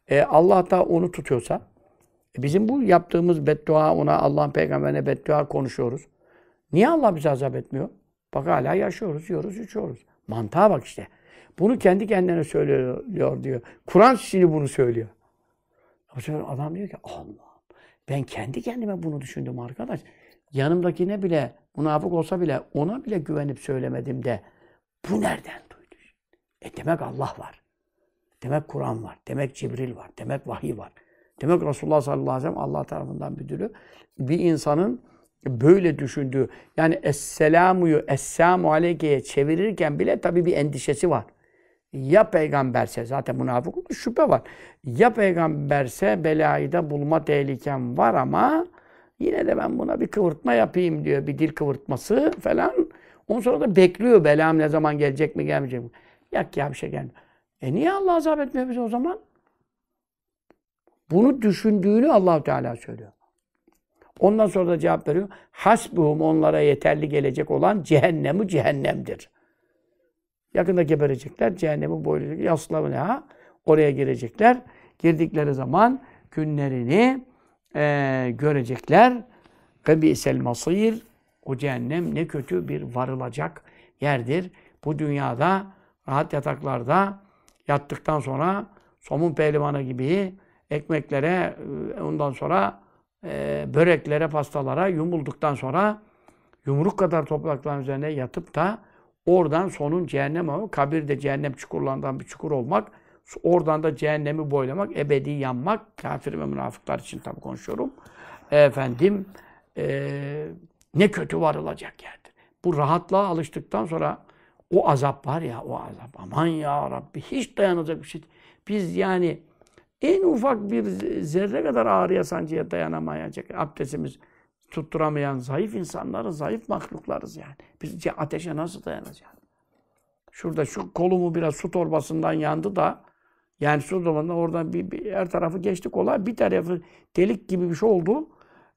e, Allah da onu tutuyorsa, e, bizim bu yaptığımız beddua, ona Allah'ın peygamberine beddua konuşuyoruz. Niye Allah bizi azap etmiyor? Bak hala yaşıyoruz, yiyoruz, içiyoruz. Mantığa bak işte. Bunu kendi kendine söylüyor diyor. Kur'an şimdi bunu söylüyor. Adam diyor ki Allah ben kendi kendime bunu düşündüm arkadaş. Yanımdakine bile münafık olsa bile ona bile güvenip söylemedim de bu nereden duydu? E demek Allah var. Demek Kur'an var. Demek Cibril var. Demek vahiy var. Demek Resulullah sallallahu aleyhi ve sellem Allah tarafından müdürü. Bir insanın böyle düşündüğü, yani Esselamu'yu Esselamu Aleyke'ye çevirirken bile tabii bir endişesi var. Ya peygamberse, zaten münafık şüphe var. Ya peygamberse belayı da bulma tehlikem var ama Yine de ben buna bir kıvırtma yapayım diyor. Bir dil kıvırtması falan. Ondan sonra da bekliyor belam ne zaman gelecek mi gelmeyecek mi? Yak ya bir şey gelmiyor. E niye Allah azap etmiyor bize o zaman? Bunu düşündüğünü allah Teala söylüyor. Ondan sonra da cevap veriyor. Hasbuhum onlara yeterli gelecek olan cehennemi cehennemdir. Yakında geberecekler. Cehennemi boylayacak. Yaslavı ne ha? Oraya girecekler. Girdikleri zaman günlerini e, görecekler. Ve bi'sel masir o cehennem ne kötü bir varılacak yerdir. Bu dünyada rahat yataklarda yattıktan sonra somun pehlivanı gibi ekmeklere e, ondan sonra e, böreklere, pastalara yumulduktan sonra yumruk kadar toprakların üzerine yatıp da oradan sonun cehennem ama kabirde cehennem çukurlarından bir çukur olmak Oradan da cehennemi boylamak, ebedi yanmak, kafir ve münafıklar için tabi konuşuyorum. Efendim, e, ne kötü varılacak yerdir. Bu rahatlığa alıştıktan sonra o azap var ya, o azap. Aman ya Rabbi, hiç dayanacak bir şey Biz yani en ufak bir zerre kadar ağrıya sancıya dayanamayacak. Abdestimiz tutturamayan zayıf insanlarız, zayıf mahluklarız yani. Biz ateşe nasıl dayanacağız? Şurada şu kolumu biraz su torbasından yandı da yani su zamanında oradan bir, bir her tarafı geçtik olay. Bir tarafı delik gibi bir şey oldu.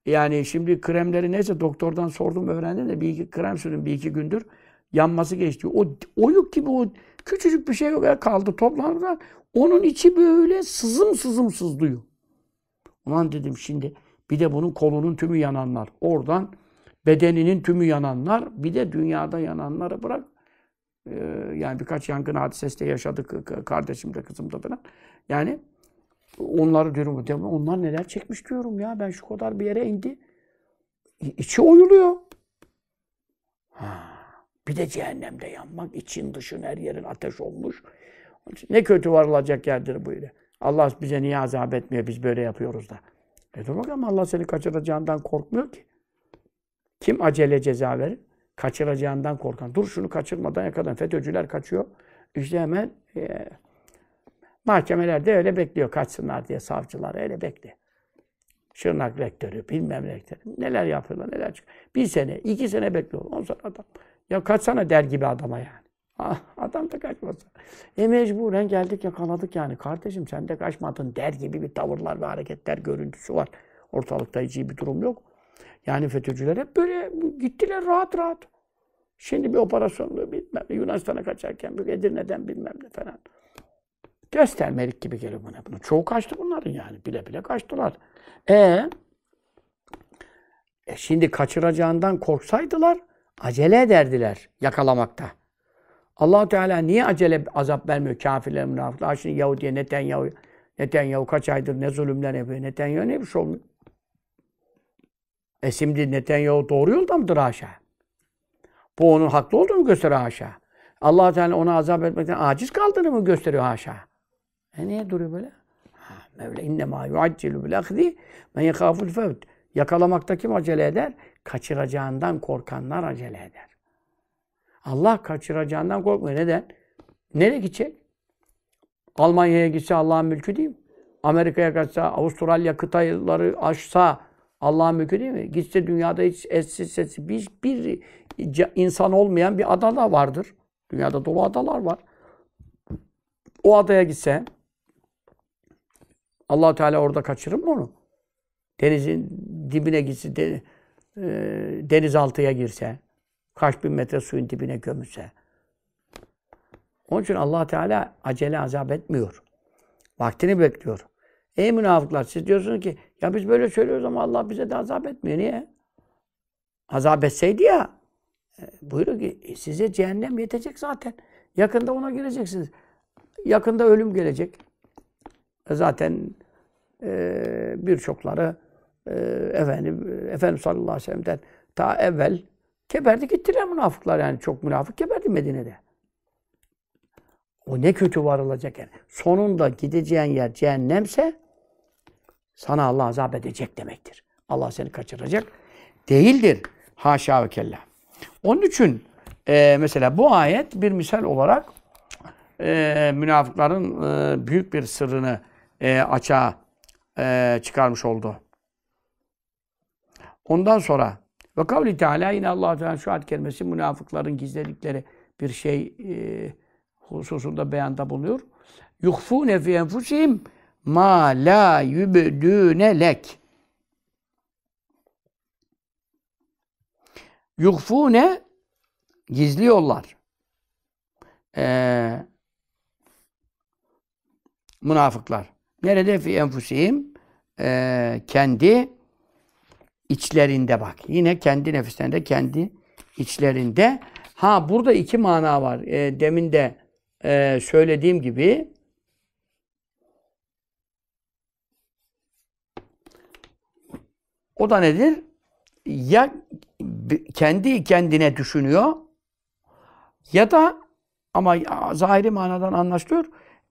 Yani şimdi kremleri neyse doktordan sordum öğrendim de bir iki krem sürdüm bir iki gündür yanması geçti. O oyuk gibi o küçücük bir şey yok kaldı toplantıda. Onun içi böyle sızım sızım sızlıyor. Ulan dedim şimdi bir de bunun kolunun tümü yananlar. Oradan bedeninin tümü yananlar. Bir de dünyada yananları bırak. Ee, yani birkaç yangın hadisesi de yaşadık kardeşim de kızım da falan. Yani onları diyorum. Onlar neler çekmiş diyorum ya. Ben şu kadar bir yere indi. İçi oyuluyor. Ha. Bir de cehennemde yanmak. için dışın her yerin ateş olmuş. Ne kötü varılacak yerdir böyle. Allah bize niye azap etmiyor? Biz böyle yapıyoruz da. E dur bakalım Allah seni kaçıracağından korkmuyor ki. Kim acele ceza verir? Kaçıracağından korkan. Dur şunu kaçırmadan yakadan. FETÖ'cüler kaçıyor. İşte hemen e, mahkemelerde öyle bekliyor kaçsınlar diye savcılar öyle bekliyor. Şırnak rektörü, bilmem rektörü. Neler yapıyorlar, neler çıkıyor. Bir sene, iki sene bekliyor. On sonra adam. Ya kaçsana der gibi adama yani. Adam da kaçmasın. E mecburen geldik yakaladık yani. Kardeşim sen de kaçmadın der gibi bir tavırlar ve hareketler görüntüsü var. Ortalıkta hiç iyi bir durum yok. Yani FETÖ'cüler hep böyle gittiler rahat rahat. Şimdi bir operasyonlu bilmem Yunanistan'a kaçarken bir Edirne'den bilmem ne falan. Göstermelik gibi geliyor bana. Bunu. Çoğu kaçtı bunların yani. Bile bile kaçtılar. E, e şimdi kaçıracağından korksaydılar acele ederdiler yakalamakta. Allah Teala niye acele azap vermiyor kafirler, münafıklar? Şimdi Yahudi'ye Netanyahu, Netanyahu kaç aydır ne zulümler yapıyor? Netanyahu ne bir şey olmuyor? E şimdi Netanyahu doğru yolda mıdır haşa? Bu onun haklı olduğunu gösteriyor haşa. allah Teala ona azap etmekten aciz kaldığını mı gösteriyor haşa? E niye duruyor böyle? Ha, Mevla inne ma yuaccilu bil ahdi men yekâful fevt. Yakalamakta kim acele eder? Kaçıracağından korkanlar acele eder. Allah kaçıracağından korkmuyor. Neden? Nereye gidecek? Almanya'ya gitse Allah'ın mülkü değil mi? Amerika'ya kaçsa, Avustralya kıtaları aşsa Allah'ın mülkü değil mi? Gitse dünyada hiç eşsiz sesi bir, bir insan olmayan bir ada da vardır. Dünyada dolu adalar var. O adaya gitse allah Teala orada kaçırır mı onu? Denizin dibine gitse, e, denizaltıya girse, kaç bin metre suyun dibine gömülse. Onun için allah Teala acele azap etmiyor. Vaktini bekliyor. Ey münafıklar siz diyorsunuz ki ya biz böyle söylüyoruz ama Allah bize de azap etmiyor. Niye? Azap etseydi ya e, buyuruyor ki e, size cehennem yetecek zaten. Yakında ona gireceksiniz. Yakında ölüm gelecek. E, zaten e, birçokları e, efendim Efendimiz sallallahu aleyhi ve sellem'den ta evvel keberdi gittiler münafıklar yani çok münafık keberdi Medine'de. O ne kötü varılacak yani. Sonunda gideceğin yer cehennemse sana Allah azap edecek demektir. Allah seni kaçıracak değildir. Haşa ve kella. Onun için e, mesela bu ayet bir misal olarak e, münafıkların e, büyük bir sırrını e, açığa e, çıkarmış oldu. Ondan sonra ve kavli Teala yine Allah Teala şu ayet kelimesi münafıkların gizledikleri bir şey e, hususunda beyanda bulunuyor. Yuhfune fi enfusihim ma la yubdune lek. Yuhfune gizliyorlar. Ee, münafıklar. Nerede fi enfusihim? Ee, kendi içlerinde bak. Yine kendi nefislerinde, kendi içlerinde. Ha burada iki mana var. E, demin de e, söylediğim gibi o da nedir? Ya kendi kendine düşünüyor ya da ama zahiri manadan anlaşılıyor.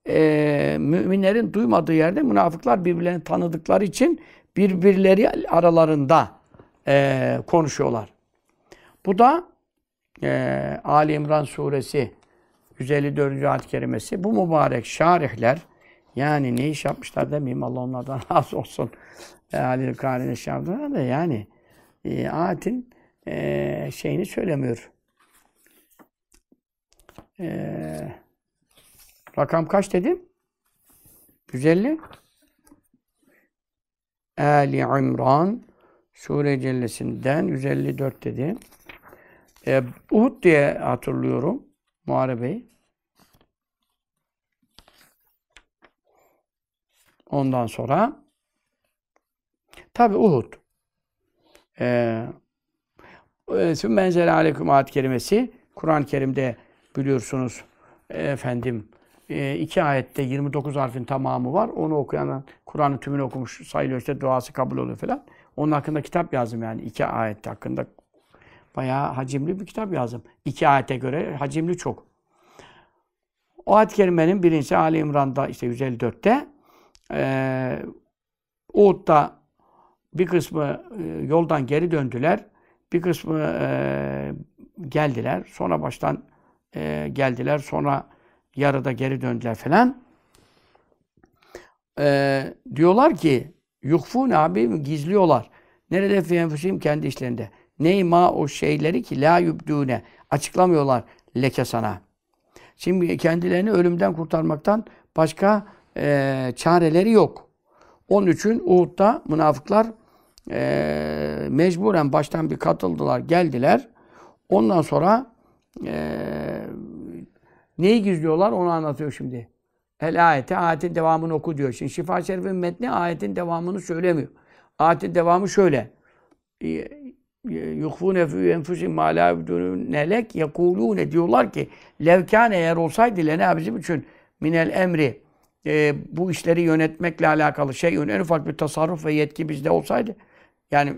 E, müminlerin duymadığı yerde münafıklar birbirlerini tanıdıkları için birbirleri aralarında e, konuşuyorlar. Bu da e, Ali İmran suresi 154. ayet kerimesi. Bu mübarek şarihler yani ne iş yapmışlar demeyeyim Allah onlardan razı olsun. E, Ali Kari'nin şey da yani e, ayetin e, şeyini söylemiyor. E, rakam kaç dedim? 150. Ali İmran Sure Cellesi'nden 154 dedi. Ee, Uhud diye hatırlıyorum Muharebe'yi. Ondan sonra tabi Uhud. Ee, Sümmenzele aleyküm ayet kerimesi Kur'an-ı Kerim'de biliyorsunuz efendim e, iki ayette 29 harfin tamamı var. Onu okuyan Kur'an'ın tümünü okumuş sayılıyor işte duası kabul oluyor falan. Onun hakkında kitap yazdım yani iki ayet hakkında. Bayağı hacimli bir kitap yazdım. İki ayete göre hacimli çok. O ayet-i kerimenin birincisi Ali İmran'da işte 154'te e, Uhud'da bir kısmı e, yoldan geri döndüler. Bir kısmı e, geldiler. Sonra baştan e, geldiler. Sonra yarıda geri döndüler falan. E, diyorlar ki yukfun abi gizliyorlar. Nerede fi enfusim kendi işlerinde. Neyma o şeyleri ki la yübdüne açıklamıyorlar leke sana. Şimdi kendilerini ölümden kurtarmaktan başka e, çareleri yok. Onun için Uhud'da münafıklar e, mecburen baştan bir katıldılar, geldiler. Ondan sonra e, neyi gizliyorlar onu anlatıyor şimdi. El ayete, ayetin devamını oku diyor. Şimdi Şifa Şerif'in metni ayetin devamını söylemiyor. Ayetin devamı şöyle. Yuhfûne fî enfusihim mâ lâ nelek yekulûne diyorlar ki levkâne eğer olsaydı lene bizim için minel emri e, bu işleri yönetmekle alakalı şey en ufak bir tasarruf ve yetki bizde olsaydı yani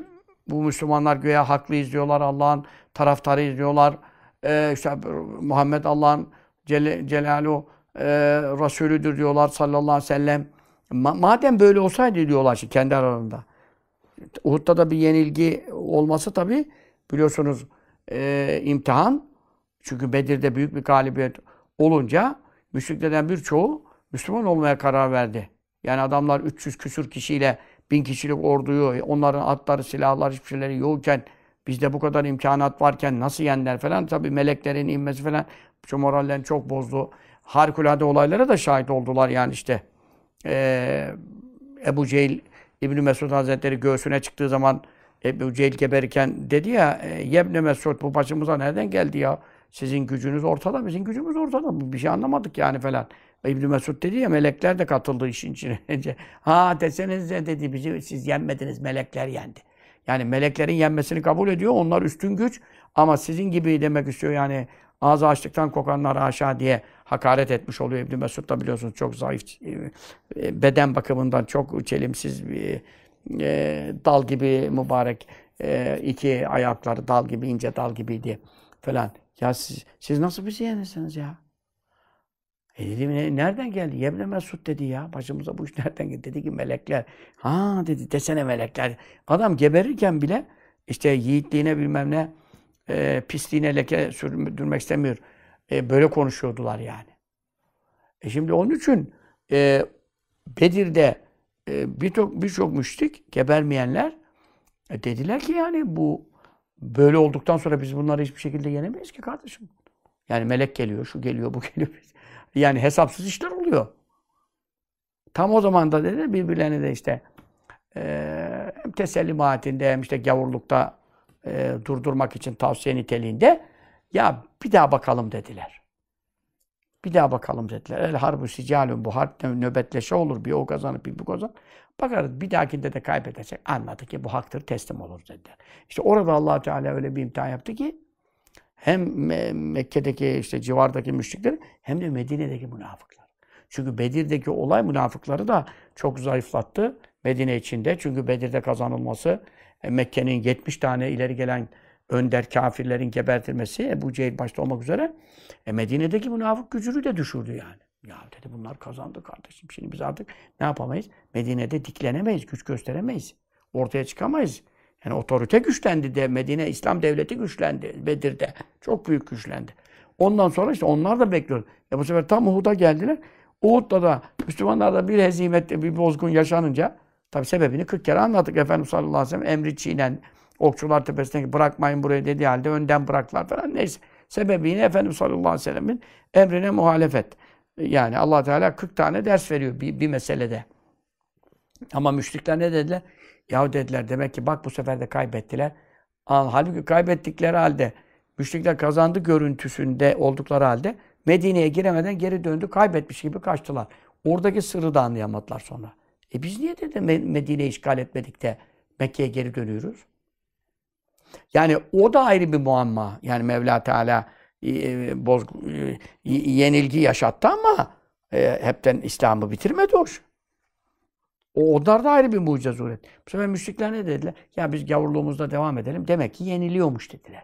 bu Müslümanlar güya haklı izliyorlar, Allah'ın taraftarı izliyorlar. Ee, işte Muhammed Allah'ın Cel Celaluhu e, Resulüdür diyorlar sallallahu aleyhi ve sellem. Ma madem böyle olsaydı diyorlar şimdi kendi aralarında. Uhud'da da bir yenilgi olması tabi biliyorsunuz e, imtihan. Çünkü Bedir'de büyük bir galibiyet olunca müşriklerden birçoğu Müslüman olmaya karar verdi. Yani adamlar 300 küsür kişiyle bin kişilik orduyu, onların atları, silahlar, hiçbir şeyleri yokken bizde bu kadar imkanat varken nasıl yenler falan. Tabi meleklerin inmesi falan şu morallerini çok bozdu. Harikulade olaylara da şahit oldular yani işte. Ee, Ebu Cehil İbn Mesud Hazretleri göğsüne çıktığı zaman Ebu Cehil geberirken dedi ya e, Yebne Mesud bu başımıza nereden geldi ya? Sizin gücünüz ortada, bizim gücümüz ortada. Bir şey anlamadık yani falan. İbn Mesud dedi ya melekler de katıldı işin içine. ha desenize dedi bizi siz yenmediniz melekler yendi. Yani meleklerin yenmesini kabul ediyor. Onlar üstün güç ama sizin gibi demek istiyor yani ağzı açlıktan kokanlar aşağı diye hakaret etmiş oluyor İbn Mesud da biliyorsunuz çok zayıf e, beden bakımından çok çelimsiz bir e, dal gibi mübarek e, iki ayakları dal gibi ince dal gibiydi falan. Ya siz, siz nasıl bizi yenesiniz ya? E dedim nereden geldi? Yebne Mesut dedi ya. Başımıza bu iş nereden geldi? Dedi ki melekler. Ha dedi desene melekler. Adam geberirken bile işte yiğitliğine bilmem ne e, pisliğine leke sürdürmek istemiyor. E, böyle konuşuyordular yani. E şimdi onun için e, Bedir'de e, birçok birçok müşrik gebermeyenler e, dediler ki yani bu böyle olduktan sonra biz bunları hiçbir şekilde yenemeyiz ki kardeşim. Yani melek geliyor, şu geliyor, bu geliyor. Yani hesapsız işler oluyor. Tam o zaman da dedi birbirlerini de işte e, hem teselli mahatinde hem işte gavurlukta e, durdurmak için tavsiye niteliğinde ya bir daha bakalım dediler. Bir daha bakalım dediler. El harbu sicalun bu harp nöbetleşe olur. Bir o kazanıp bir bu kazan. Bakarız bir dahakinde de kaybedecek. Anladık ki bu haktır teslim olur dediler. İşte orada allah Teala öyle bir imtihan yaptı ki hem Mekke'deki işte civardaki müşrikler hem de Medine'deki münafıklar. Çünkü Bedir'deki olay münafıkları da çok zayıflattı Medine içinde. Çünkü Bedir'de kazanılması e, Mekke'nin 70 tane ileri gelen önder kafirlerin gebertilmesi Ebu Cehil başta olmak üzere e, Medine'deki münafık gücünü de düşürdü yani. Ya dedi bunlar kazandı kardeşim. Şimdi biz artık ne yapamayız? Medine'de diklenemeyiz, güç gösteremeyiz. Ortaya çıkamayız. Yani otorite güçlendi de Medine İslam devleti güçlendi Bedir'de. Çok büyük güçlendi. Ondan sonra işte onlar da bekliyor. E bu sefer tam Uhud'a geldiler. Uhud'da da Müslümanlarda bir hezimette bir bozgun yaşanınca tabi sebebini 40 kere anlattık. Efendimiz sallallahu aleyhi ve sellem emri çiğnen okçular tepesindeki bırakmayın burayı dediği halde önden bıraklar falan neyse. Sebebi yine Efendimiz sallallahu aleyhi ve sellemin emrine muhalefet. Yani allah Teala 40 tane ders veriyor bir, bir meselede. Ama müşrikler ne dediler? Yahu dediler demek ki bak bu sefer de kaybettiler. Al, halbuki kaybettikleri halde müşrikler kazandı görüntüsünde oldukları halde Medine'ye giremeden geri döndü. Kaybetmiş gibi kaçtılar. Oradaki sırrı da anlayamadılar sonra. E biz niye dedi Medine'yi işgal etmedik de Mekke'ye geri dönüyoruz? Yani o da ayrı bir muamma. Yani Mevla Teala e, e boz, e, yenilgi yaşattı ama e, hepten İslam'ı bitirmedi o. O onlar da ayrı bir mucize zuret. Bu sefer müşrikler ne dediler? Ya biz gavurluğumuzda devam edelim. Demek ki yeniliyormuş dediler.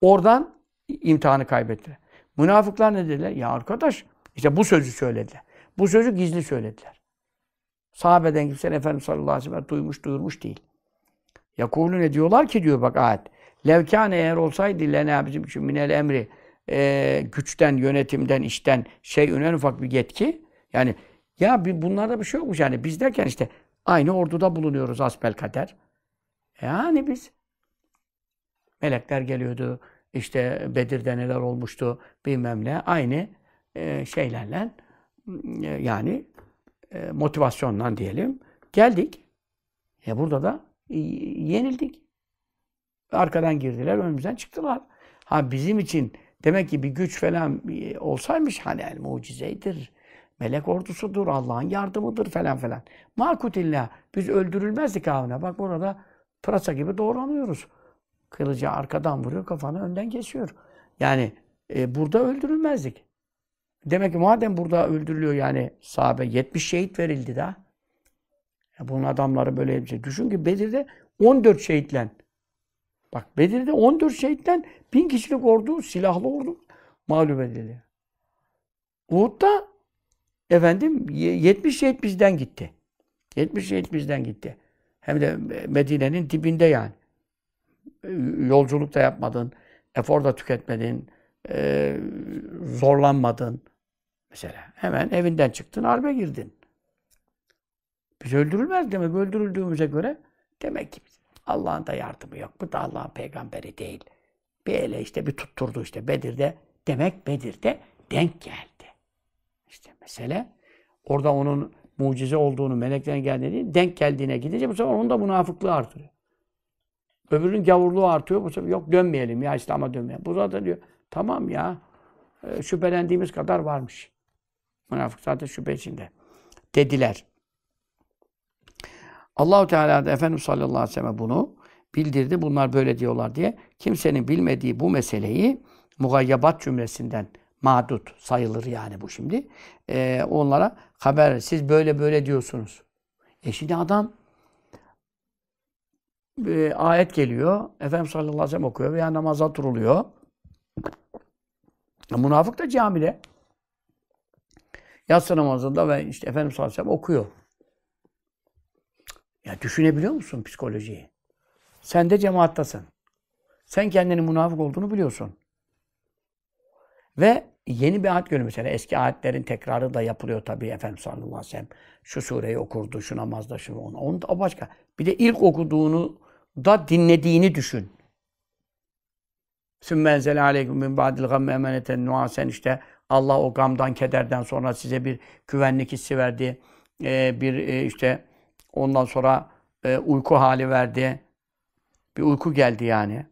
Oradan imtihanı kaybettiler. Münafıklar ne dediler? Ya arkadaş işte bu sözü söylediler. Bu sözü gizli söylediler. Sahabeden kimse Efendimiz sallallahu aleyhi ve sellem duymuş duyurmuş değil. Yakulü ne diyorlar ki diyor bak ayet. Levkâne eğer olsaydı lena bizim için minel emri e, güçten, yönetimden, işten şey en ufak bir yetki. Yani ya bunlarda bir şey yokmuş yani. Biz derken işte aynı orduda bulunuyoruz asbel kader. Yani biz melekler geliyordu. İşte Bedir'de neler olmuştu bilmem ne. Aynı e, şeylerle e, yani e, motivasyonla diyelim geldik. E burada da e, yenildik. Arkadan girdiler, önümüzden çıktılar. Ha bizim için demek ki bir güç falan olsaymış hani el mucizeydir. Melek ordusudur, Allah'ın yardımıdır falan falan. Makutilla biz öldürülmezdik avına. Bak burada pırasa gibi doğranıyoruz. Kılıcı arkadan vuruyor, kafanı önden kesiyor. Yani e, burada öldürülmezdik. Demek ki madem burada öldürülüyor yani sahabe 70 şehit verildi da. Ya bunun adamları böyle şey. Düşün ki Bedir'de 14 şehitlen. Bak Bedir'de 14 şehitlen bin kişilik ordu, silahlı ordu mağlup edildi. Uhud'da efendim 70 şehit bizden gitti. 70 şehit bizden gitti. Hem de Medine'nin dibinde yani. Yolculuk da yapmadın, efor da tüketmedin, zorlanmadın. Mesela hemen evinden çıktın, harbe girdin. Biz öldürülmez demek. Öldürüldüğümüze göre demek ki Allah'ın da yardımı yok. Bu da Allah'ın peygamberi değil. Bir ele işte bir tutturdu işte Bedir'de. Demek Bedir'de denk geldi. İşte mesele orada onun mucize olduğunu, meleklerin geldiğini denk geldiğine gidince bu sefer onun da münafıklığı artıyor. Öbürünün gavurluğu artıyor. Bu sefer yok dönmeyelim ya İslam'a dönmeyelim. Bu zaten diyor tamam ya e, şüphelendiğimiz kadar varmış. Münafık zaten şüphe içinde. Dediler. Allahu Teala da Efendimiz sallallahu aleyhi ve sellem bunu bildirdi. Bunlar böyle diyorlar diye. Kimsenin bilmediği bu meseleyi mugayyabat cümlesinden madut sayılır yani bu şimdi. Ee, onlara haber siz böyle böyle diyorsunuz. E şimdi adam e, ayet geliyor. Efendimiz sallallahu aleyhi ve sellem okuyor veya namaza duruluyor. Münafık da camide. Yatsı namazında ve işte Efendimiz sallallahu aleyhi ve sellem okuyor. Ya düşünebiliyor musun psikolojiyi? Sen de cemaattasın. Sen kendinin münafık olduğunu biliyorsun. Ve yeni bir ayet görüyor mesela. Eski ayetlerin tekrarı da yapılıyor tabii Efendimiz sallallahu aleyhi ve sellem. Şu sureyi okurdu, şu namazda, şu onu. Onu da başka. Bir de ilk okuduğunu da dinlediğini düşün. Sümmenzele aleyküm min ba'dil gamme emaneten nuasen işte Allah o gamdan, kederden sonra size bir güvenlik hissi verdi. Ee, bir e, işte Ondan sonra e, uyku hali verdi. Bir uyku geldi yani.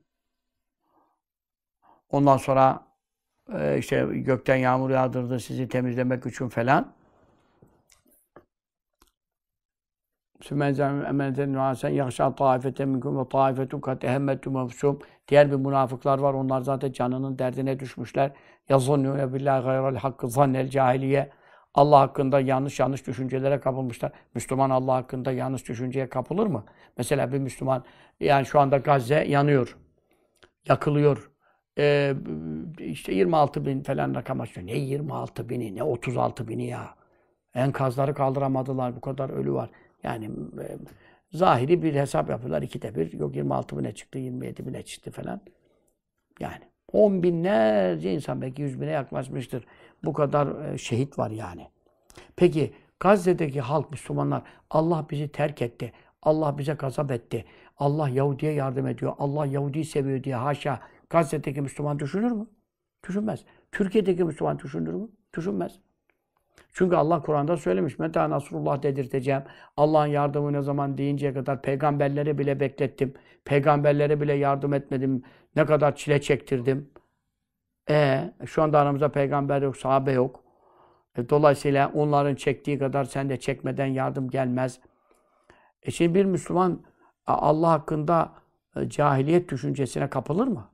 Ondan sonra e, işte gökten yağmur yağdırdı sizi temizlemek için falan. Sümenzen nuasen yahşa taifete minkum ve taifetun kat ehemmetu mefsum. Diğer bir münafıklar var. Onlar zaten canının derdine düşmüşler. Yazonnûne billahi gayral hakkı zannel cahiliye. Allah hakkında yanlış yanlış düşüncelere kapılmışlar. Müslüman Allah hakkında yanlış düşünceye kapılır mı? Mesela bir Müslüman yani şu anda Gazze yanıyor. Yakılıyor. Ee, işte 26 bin falan rakam açıyor. Ne 26 bini ne 36 bini ya. Enkazları kaldıramadılar. Bu kadar ölü var. Yani e, zahiri bir hesap yapıyorlar. ikide bir. Yok 26 bine çıktı, 27 bine çıktı falan. Yani 10 binlerce insan belki 100 bine yaklaşmıştır. Bu kadar e, şehit var yani. Peki Gazze'deki halk, Müslümanlar Allah bizi terk etti. Allah bize gazap etti. Allah Yahudi'ye yardım ediyor. Allah Yahudi'yi seviyor diye haşa Gazze'deki Müslüman düşünür mü? Düşünmez. Türkiye'deki Müslüman düşünür mü? Düşünmez. Çünkü Allah Kur'an'da söylemiş. Meta Nasrullah dedirteceğim. Allah'ın yardımı ne zaman deyinceye kadar peygamberlere bile beklettim. Peygamberlere bile yardım etmedim. Ne kadar çile çektirdim. E şu anda aramızda peygamber yok, sahabe yok. E, dolayısıyla onların çektiği kadar sen de çekmeden yardım gelmez. E şimdi bir Müslüman Allah hakkında e, cahiliyet düşüncesine kapılır mı?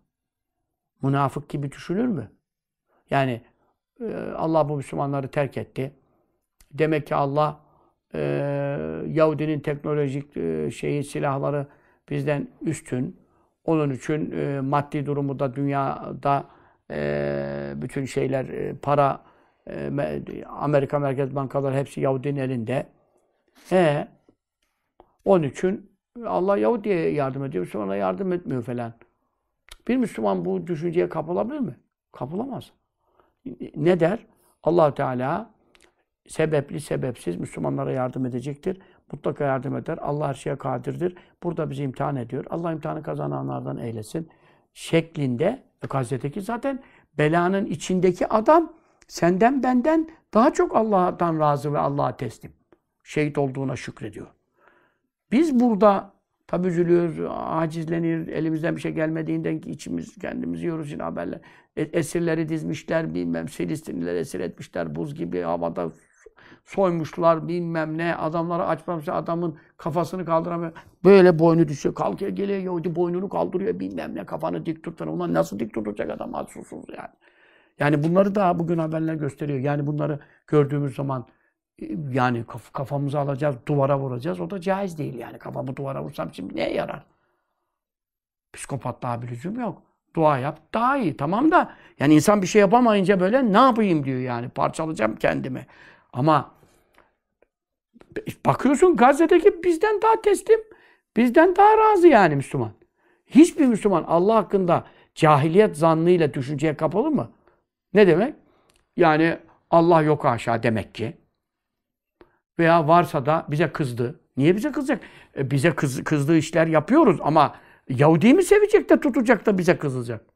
Münafık gibi düşünür mü? Yani e, Allah bu Müslümanları terk etti. Demek ki Allah e, Yahudinin teknolojik e, şeyi silahları bizden üstün. Onun için e, maddi durumu da dünyada e, bütün şeyler e, para e, Amerika Merkez Bankaları hepsi Yahudinin elinde. E, onun için Allah Yahudi'ye yardım ediyor, sonra yardım etmiyor falan. Bir Müslüman bu düşünceye kapılabilir mi? Kapılamaz. Ne der? allah Teala sebepli sebepsiz Müslümanlara yardım edecektir. Mutlaka yardım eder. Allah her şeye kadirdir. Burada bizi imtihan ediyor. Allah imtihanı kazananlardan eylesin. Şeklinde Gazze'deki zaten belanın içindeki adam senden benden daha çok Allah'tan razı ve Allah'a teslim. Şehit olduğuna şükrediyor. Biz burada tabi üzülüyoruz, acizlenir, elimizden bir şey gelmediğinden ki içimiz kendimizi yiyoruz yine haberler. E, esirleri dizmişler, bilmem Filistinliler esir etmişler, buz gibi havada soymuşlar bilmem ne. Adamları açmamışlar. Adamın kafasını kaldıramıyor. Böyle boynu düşüyor. Kalkıyor geliyor Yahudi boynunu kaldırıyor bilmem ne. Kafanı dik tutar. Ulan nasıl dik tutacak adam açsızsız yani. Yani bunları da bugün haberler gösteriyor. Yani bunları gördüğümüz zaman yani kaf kafamızı alacağız, duvara vuracağız. O da caiz değil yani. Kafamı duvara vursam şimdi neye yarar? Psikopatlığa bir lüzum yok. Dua yap daha iyi. Tamam da yani insan bir şey yapamayınca böyle ne yapayım diyor yani. Parçalayacağım kendimi. Ama bakıyorsun Gazze'deki bizden daha teslim, bizden daha razı yani Müslüman. Hiçbir Müslüman Allah hakkında cahiliyet zannıyla düşünceye kapalı mı? Ne demek? Yani Allah yok aşağı demek ki. Veya varsa da bize kızdı. Niye bize kızacak? E bize kız, kızdığı işler yapıyoruz ama Yahudi mi sevecek de tutacak da bize kızacak?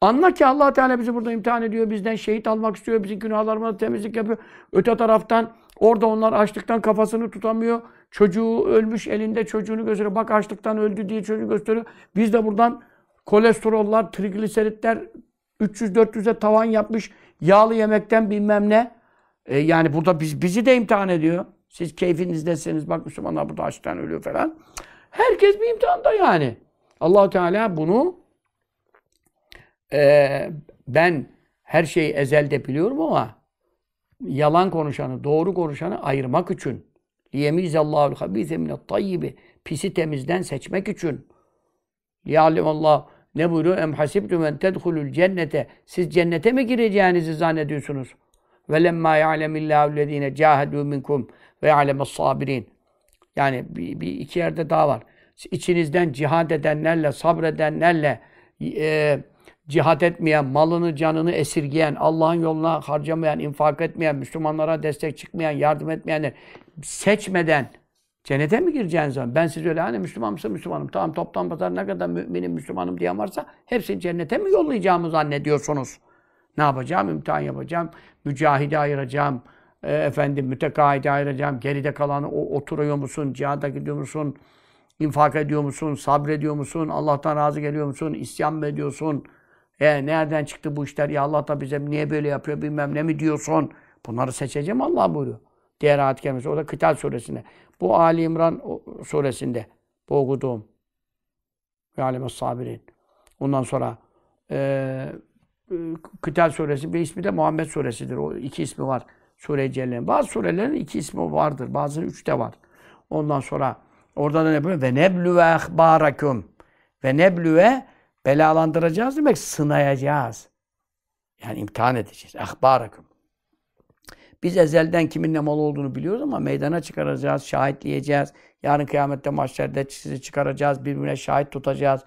Anla ki allah Teala bizi burada imtihan ediyor. Bizden şehit almak istiyor. Bizim günahlarımıza temizlik yapıyor. Öte taraftan orada onlar açlıktan kafasını tutamıyor. Çocuğu ölmüş elinde çocuğunu gösteriyor. Bak açlıktan öldü diye çocuğu gösteriyor. Biz de buradan kolesterollar, trigliseritler 300-400'e tavan yapmış. Yağlı yemekten bilmem ne. E yani burada biz, bizi de imtihan ediyor. Siz keyfinizdesiniz. Bak Müslümanlar burada açlıktan ölüyor falan. Herkes bir imtihanda yani. allah Teala bunu e, ben her şeyi ezelde biliyorum ama yalan konuşanı, doğru konuşanı ayırmak için liyemizallahul habise minet tayyibi pisi temizden seçmek için Allah ne buyuruyor? Em hasibtum en tedhulul cennete siz cennete mi gireceğinizi zannediyorsunuz? Ve lemma ya'lemillahu lezine cahedu minkum ve ya'lemes sabirin. Yani bir, bir iki yerde daha var. İçinizden cihad edenlerle, sabredenlerle, e, cihat etmeyen, malını, canını esirgeyen, Allah'ın yoluna harcamayan, infak etmeyen, Müslümanlara destek çıkmayan, yardım etmeyenler seçmeden cennete mi gireceğiniz zaman? Ben siz öyle hani Müslüman mısın? Müslümanım. Tamam toptan pazar ne kadar müminim, Müslümanım diyen varsa hepsini cennete mi yollayacağımı zannediyorsunuz? Ne yapacağım? İmtihan yapacağım. Mücahide ayıracağım. E, efendim mütekaide ayıracağım. Geride kalanı o, oturuyor musun? Cihada gidiyor musun? infak ediyor musun? Sabrediyor musun? Allah'tan razı geliyor musun? İsyan mı ediyorsun? E nereden çıktı bu işler? Ya Allah da bize niye böyle yapıyor bilmem ne mi diyorsun? Bunları seçeceğim Allah buyuruyor. Diğer ayet kelimesi. O da Kıtal suresinde. Bu Ali İmran suresinde. Bu okuduğum. Ve alemes sabirin. Ondan sonra e, Kıtal suresi bir ismi de Muhammed suresidir. O iki ismi var. Sure-i Celle'nin. Bazı surelerin iki ismi vardır. Bazıları üç de var. Ondan sonra orada da ne böyle? Ve neblüve ehbarakum. Ve neblüve Belalandıracağız demek sınayacağız. Yani imtihan edeceğiz. Ahbarakum. Biz ezelden kimin ne mal olduğunu biliyoruz ama meydana çıkaracağız, şahitleyeceğiz. Yarın kıyamette mahşerde sizi çıkaracağız, birbirine şahit tutacağız.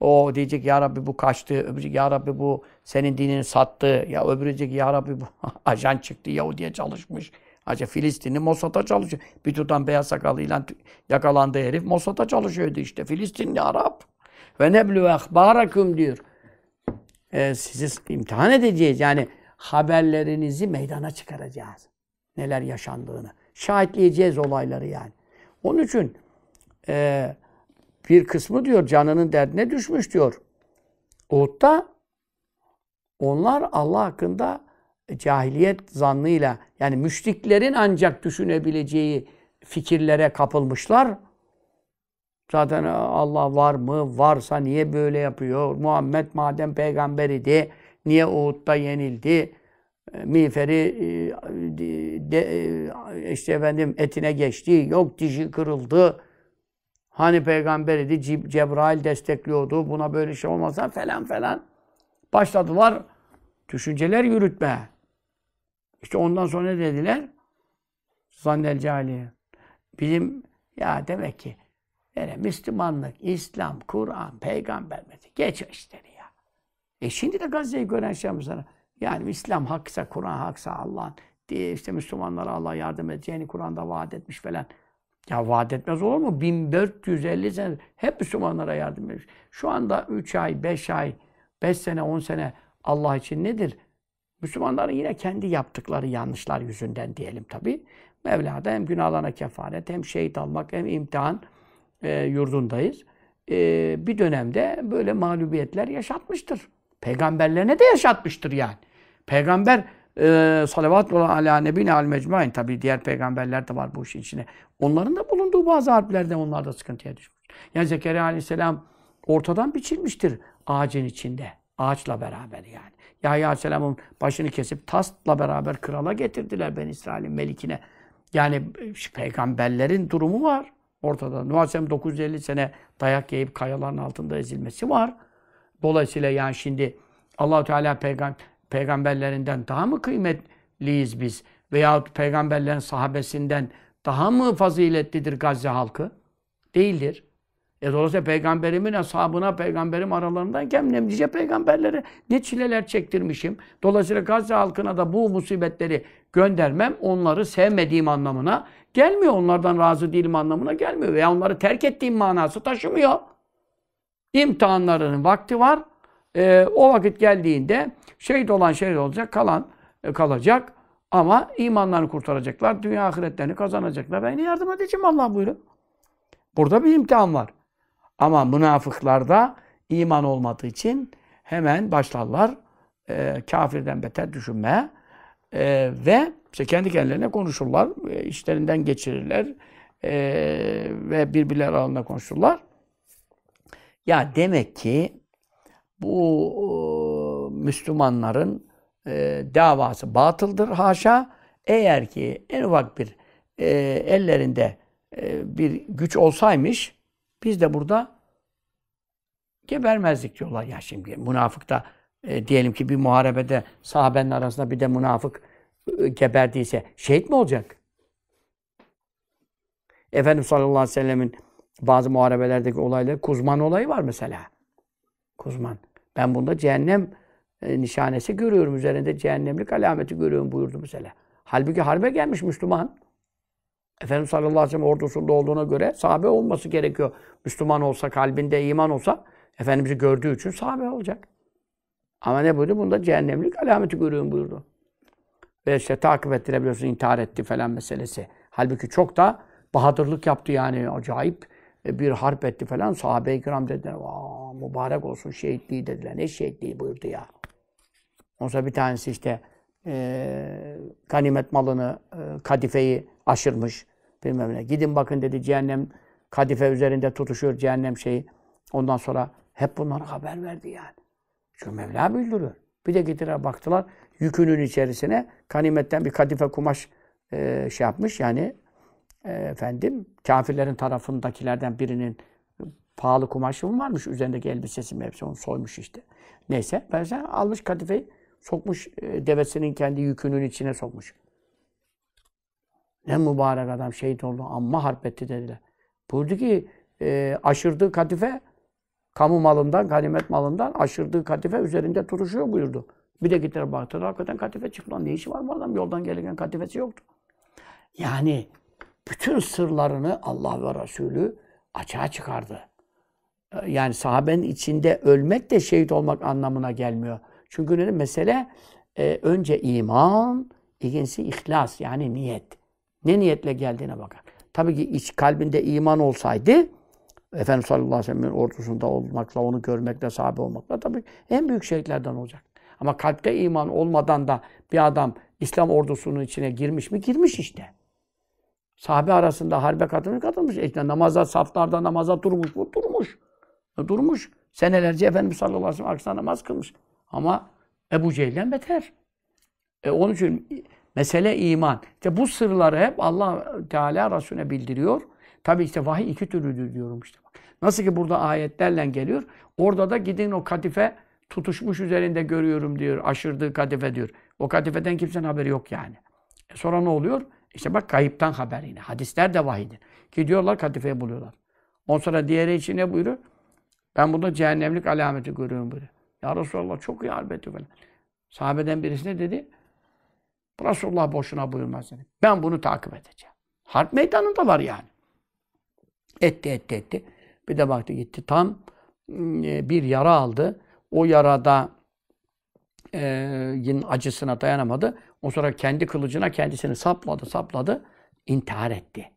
O diyecek ya Rabbi bu kaçtı, öbürü ya Rabbi bu senin dinini sattı. Ya öbürü diyecek ya Rabbi bu ajan çıktı, Yahudi'ye çalışmış. Acaba Filistinli Mossad'a çalışıyor. Bir tutan beyaz sakallıyla yakalandı herif Mossad'a çalışıyordu işte. Filistinli Arap. Ve neblü ehbarakum diyor. Ee, sizi imtihan edeceğiz. Yani haberlerinizi meydana çıkaracağız. neler yaşandığını. Şahitleyeceğiz olayları yani. Onun için e, bir kısmı diyor canının derdine düşmüş diyor. Uhud'da onlar Allah hakkında cahiliyet zannıyla yani müşriklerin ancak düşünebileceği fikirlere kapılmışlar. Zaten Allah var mı? Varsa niye böyle yapıyor? Muhammed madem peygamber idi, niye Uhud'da yenildi? Miğferi de, işte efendim etine geçti, yok dişi kırıldı. Hani peygamber idi, Cebrail destekliyordu, buna böyle şey olmasa falan falan. Başladılar düşünceler yürütmeye. İşte ondan sonra ne dediler? Zannel cahiliye. Bizim ya demek ki yani Müslümanlık, İslam, Kur'an, peygamber mesela ya. E şimdi de Gazze'yi gören şey sana. Yani İslam haksa, Kur'an haksa Allah'ın işte Müslümanlara Allah yardım edeceğini Kur'an'da vaat etmiş falan. Ya vaat etmez olur mu? 1450 sene hep Müslümanlara yardım etmiş. Şu anda 3 ay, 5 ay, 5 sene, 10 sene Allah için nedir? Müslümanların yine kendi yaptıkları yanlışlar yüzünden diyelim tabi. Mevla'da hem günahlarına kefaret, hem şehit almak, hem imtihan e, yurdundayız. E, bir dönemde böyle mağlubiyetler yaşatmıştır. Peygamberlerine de yaşatmıştır yani. Peygamber e, salavatullah ala nebine al mecmain. Tabi diğer peygamberler de var bu işin içine. Onların da bulunduğu bazı harplerde onlar da sıkıntıya düşmüş. Yani Zekeriya aleyhisselam ortadan biçilmiştir ağacın içinde. Ağaçla beraber yani. Yahya Aleyhisselam'ın başını kesip tasla beraber krala getirdiler Ben İsrail'in melikine. Yani peygamberlerin durumu var ortada. Nuh Aleyhisselam 950 sene dayak yiyip kayaların altında ezilmesi var. Dolayısıyla yani şimdi Allahu Teala peygam peygamberlerinden daha mı kıymetliyiz biz? Veyahut peygamberlerin sahabesinden daha mı faziletlidir Gazze halkı? Değildir. E dolayısıyla peygamberimin ashabına, peygamberim aralarındayken ne nice peygamberlere ne çileler çektirmişim. Dolayısıyla Gazze halkına da bu musibetleri göndermem onları sevmediğim anlamına gelmiyor. Onlardan razı değilim anlamına gelmiyor. Veya onları terk ettiğim manası taşımıyor. İmtihanlarının vakti var. E, o vakit geldiğinde şehit olan şehit olacak, kalan e, kalacak. Ama imanlarını kurtaracaklar, dünya ahiretlerini kazanacaklar. Ben yardım edeceğim Allah buyuruyor. Burada bir imtihan var. Ama münafıklarda iman olmadığı için hemen başlarlar e, kafirden beter düşünmeye e, ve işte kendi kendilerine konuşurlar, e, işlerinden geçirirler e, ve birbirleri aralarında konuşurlar. Ya demek ki bu Müslümanların e, davası batıldır haşa. Eğer ki en ufak bir e, ellerinde e, bir güç olsaymış biz de burada gebermezdik diyorlar. Ya şimdi münafık da e, diyelim ki bir muharebede sahabenin arasında bir de münafık e, geberdiyse şehit mi olacak? Efendimiz sallallahu aleyhi ve sellemin bazı muharebelerdeki olayları Kuzman olayı var mesela. Kuzman. Ben bunda cehennem e, nişanesi görüyorum. Üzerinde cehennemlik alameti görüyorum buyurdu mesela. Halbuki harbe gelmiş Müslüman. Efendimiz sallallahu aleyhi ve sellem ordusunda olduğuna göre sahabe olması gerekiyor. Müslüman olsa, kalbinde iman olsa Efendimiz'i gördüğü için sahabe olacak. Ama ne buyurdu? Bunda cehennemlik alameti görüyorum buyurdu. Ve işte takip ettirebiliyorsun, intihar etti falan meselesi. Halbuki çok da bahadırlık yaptı yani. Acayip bir harp etti falan. Sahabe-i kiram dediler. Mübarek olsun şehitliği dediler. Ne şehitliği buyurdu ya. Onsa bir tanesi işte e, ganimet malını, e, kadifeyi aşırmış. Bilmem ne. Gidin bakın dedi cehennem kadife üzerinde tutuşuyor cehennem şeyi. Ondan sonra hep bunları haber verdi yani. Çünkü Mevla bildiriyor. Bir de getirer baktılar yükünün içerisine kanimetten bir kadife kumaş e, şey yapmış yani e, efendim kafirlerin tarafındakilerden birinin pahalı kumaşı mı varmış üzerindeki elbisesi hepsi onu soymuş işte. Neyse ben sen almış kadifeyi sokmuş e, devesinin kendi yükünün içine sokmuş. Ne mübarek adam şehit oldu amma harp etti dediler. Buyurdu ki e, aşırdığı kadife kamu malından, ganimet malından aşırdığı kadife üzerinde turuşuyor buyurdu. Bir de gittiler baktılar, hakikaten kadife çıktı. Ne işi var bu adam? Yoldan gelirken kadifesi yoktu. Yani bütün sırlarını Allah ve Resulü açığa çıkardı. Ee, yani sahabenin içinde ölmek de şehit olmak anlamına gelmiyor. Çünkü ne mesele e, önce iman, İkincisi ihlas yani niyet. Ne niyetle geldiğine bakar. Tabii ki iç kalbinde iman olsaydı Efendimiz sallallahu aleyhi ve sellem'in ordusunda olmakla, onu görmekle, sahabe olmakla tabii en büyük şeriklerden olacak. Ama kalpte iman olmadan da bir adam İslam ordusunun içine girmiş mi? Girmiş işte. Sahabe arasında harbe katılmış, katılmış. İşte namaza, saflarda namaza durmuş mu? Durmuş. E, durmuş. Senelerce Efendimiz sallallahu aleyhi ve sellem namaz kılmış. Ama Ebu Cehil'den beter. E onun için mesele iman. İşte bu sırları hep Allah Teala Resulüne bildiriyor. Tabi işte vahiy iki türlüdür diyorum işte. Nasıl ki burada ayetlerle geliyor. Orada da gidin o kadife tutuşmuş üzerinde görüyorum diyor. Aşırdığı kadife diyor. O kadifeden kimsenin haberi yok yani. E sonra ne oluyor? İşte bak kayıptan haber yine. Hadisler de vahiydir. Gidiyorlar kadifeyi buluyorlar. Ondan sonra diğeri için ne buyuruyor? Ben burada cehennemlik alameti görüyorum böyle. Ya Resulallah çok iyi albeti falan. Sahabeden birisi ne dedi? Resulullah boşuna buyurmaz dedi. Ben bunu takip edeceğim. Harp meydanında var yani. Etti etti etti. Bir de baktı gitti. Tam e, bir yara aldı. O yarada e, yine acısına dayanamadı. O sonra kendi kılıcına kendisini sapladı, sapladı. intihar etti.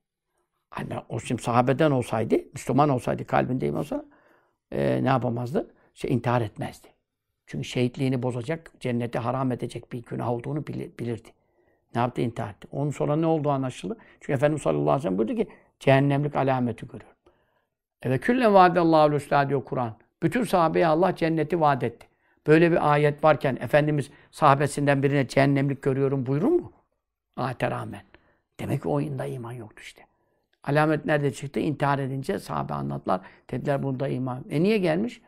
Hani o şimdi sahabeden olsaydı, Müslüman olsaydı, kalbindeyim olsa e, ne yapamazdı? İşte intihar etmezdi. Çünkü şehitliğini bozacak, cenneti haram edecek bir günah olduğunu bilirdi. Ne yaptı? İntihar etti. Onun sonra ne oldu anlaşıldı? Çünkü Efendimiz sallallahu aleyhi ve sellem buyurdu ki cehennemlik alameti görüyorum. Evet külle vaadallahu üstad diyor Kur'an. Bütün sahabeye Allah cenneti vaat etti. Böyle bir ayet varken Efendimiz sahabesinden birine cehennemlik görüyorum buyurur mu? Ayete rağmen. Demek ki oyunda iman yoktu işte. Alamet nerede çıktı? İntihar edince sahabe anlattılar. Dediler bunda iman. E niye gelmiş?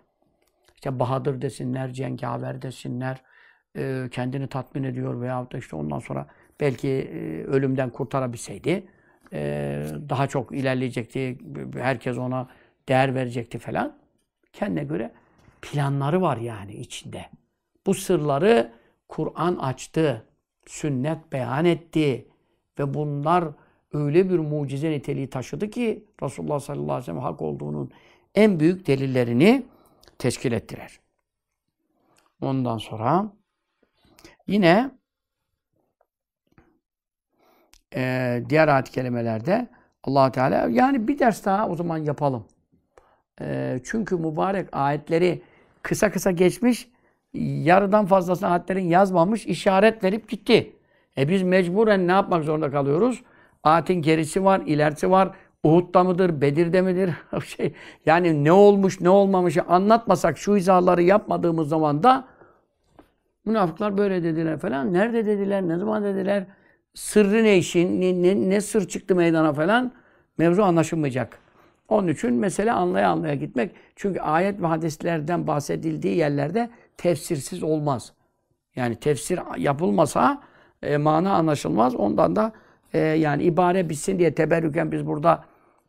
İşte bahadır desinler, cengaver desinler, e, kendini tatmin ediyor veya da işte ondan sonra belki e, ölümden kurtarabilseydi e, daha çok ilerleyecekti. Herkes ona değer verecekti falan. Kendine göre planları var yani içinde. Bu sırları Kur'an açtı, sünnet beyan etti ve bunlar öyle bir mucize niteliği taşıdı ki Resulullah sallallahu aleyhi ve sellem hak olduğunun en büyük delillerini teşkil ettiler. Ondan sonra yine e, diğer ayet kelimelerde allah Teala yani bir ders daha o zaman yapalım. E, çünkü mübarek ayetleri kısa kısa geçmiş, yarıdan fazlasını ayetlerin yazmamış, işaret verip gitti. E biz mecburen ne yapmak zorunda kalıyoruz? Ayetin gerisi var, ilerisi var. Uhud'da mıdır, Bedir'de midir? şey, yani ne olmuş, ne olmamışı anlatmasak, şu izahları yapmadığımız zaman da münafıklar böyle dediler falan. Nerede dediler, ne zaman dediler? Sırrı ne işin, ne, ne, ne sır çıktı meydana falan mevzu anlaşılmayacak. Onun için mesele anlaya anlaya gitmek. Çünkü ayet ve hadislerden bahsedildiği yerlerde tefsirsiz olmaz. Yani tefsir yapılmasa e, mana anlaşılmaz. Ondan da e, yani ibare bitsin diye teberrüken biz burada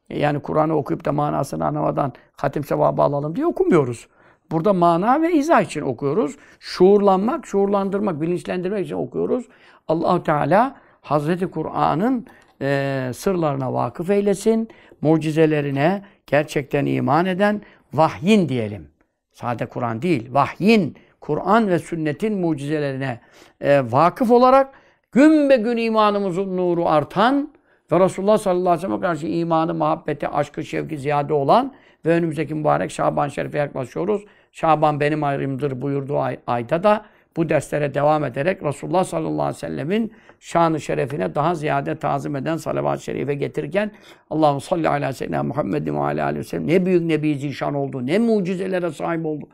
yani Kur'an'ı okuyup da manasını anlamadan hatim sevabı alalım diye okumuyoruz. Burada mana ve izah için okuyoruz. Şuurlanmak, şuurlandırmak, bilinçlendirmek için okuyoruz. allah Teala Hazreti Kur'an'ın e, sırlarına vakıf eylesin. Mucizelerine gerçekten iman eden vahyin diyelim. Sade Kur'an değil, vahyin, Kur'an ve sünnetin mucizelerine e, vakıf olarak gün be gün imanımızın nuru artan ve Resulullah sallallahu aleyhi ve sellem'e karşı imanı, muhabbeti, aşkı, şevki ziyade olan ve önümüzdeki mübarek Şaban Şerif'e yaklaşıyoruz. Şaban benim ayrımdır buyurduğu ay, ayda da bu derslere devam ederek Resulullah sallallahu aleyhi ve sellemin şanı şerefine daha ziyade tazim eden salavat-ı şerife getirirken Allahu salli ala seyyidina Muhammedin ve ala aleyhi ve sellem ne büyük nebi zişan oldu, ne mucizelere sahip oldu,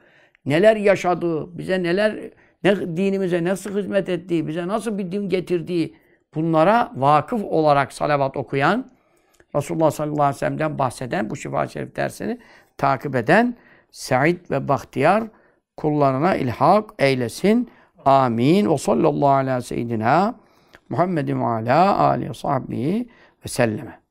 neler yaşadı, bize neler ne dinimize nasıl hizmet ettiği, bize nasıl bir din getirdiği bunlara vakıf olarak salavat okuyan Resulullah sallallahu aleyhi ve sellem'den bahseden bu şifa şerif dersini takip eden Said ve Bahtiyar kullarına ilhak eylesin. Amin. Ve sallallahu ala seyyidina Muhammedin ve ala alihi sahbihi ve selleme.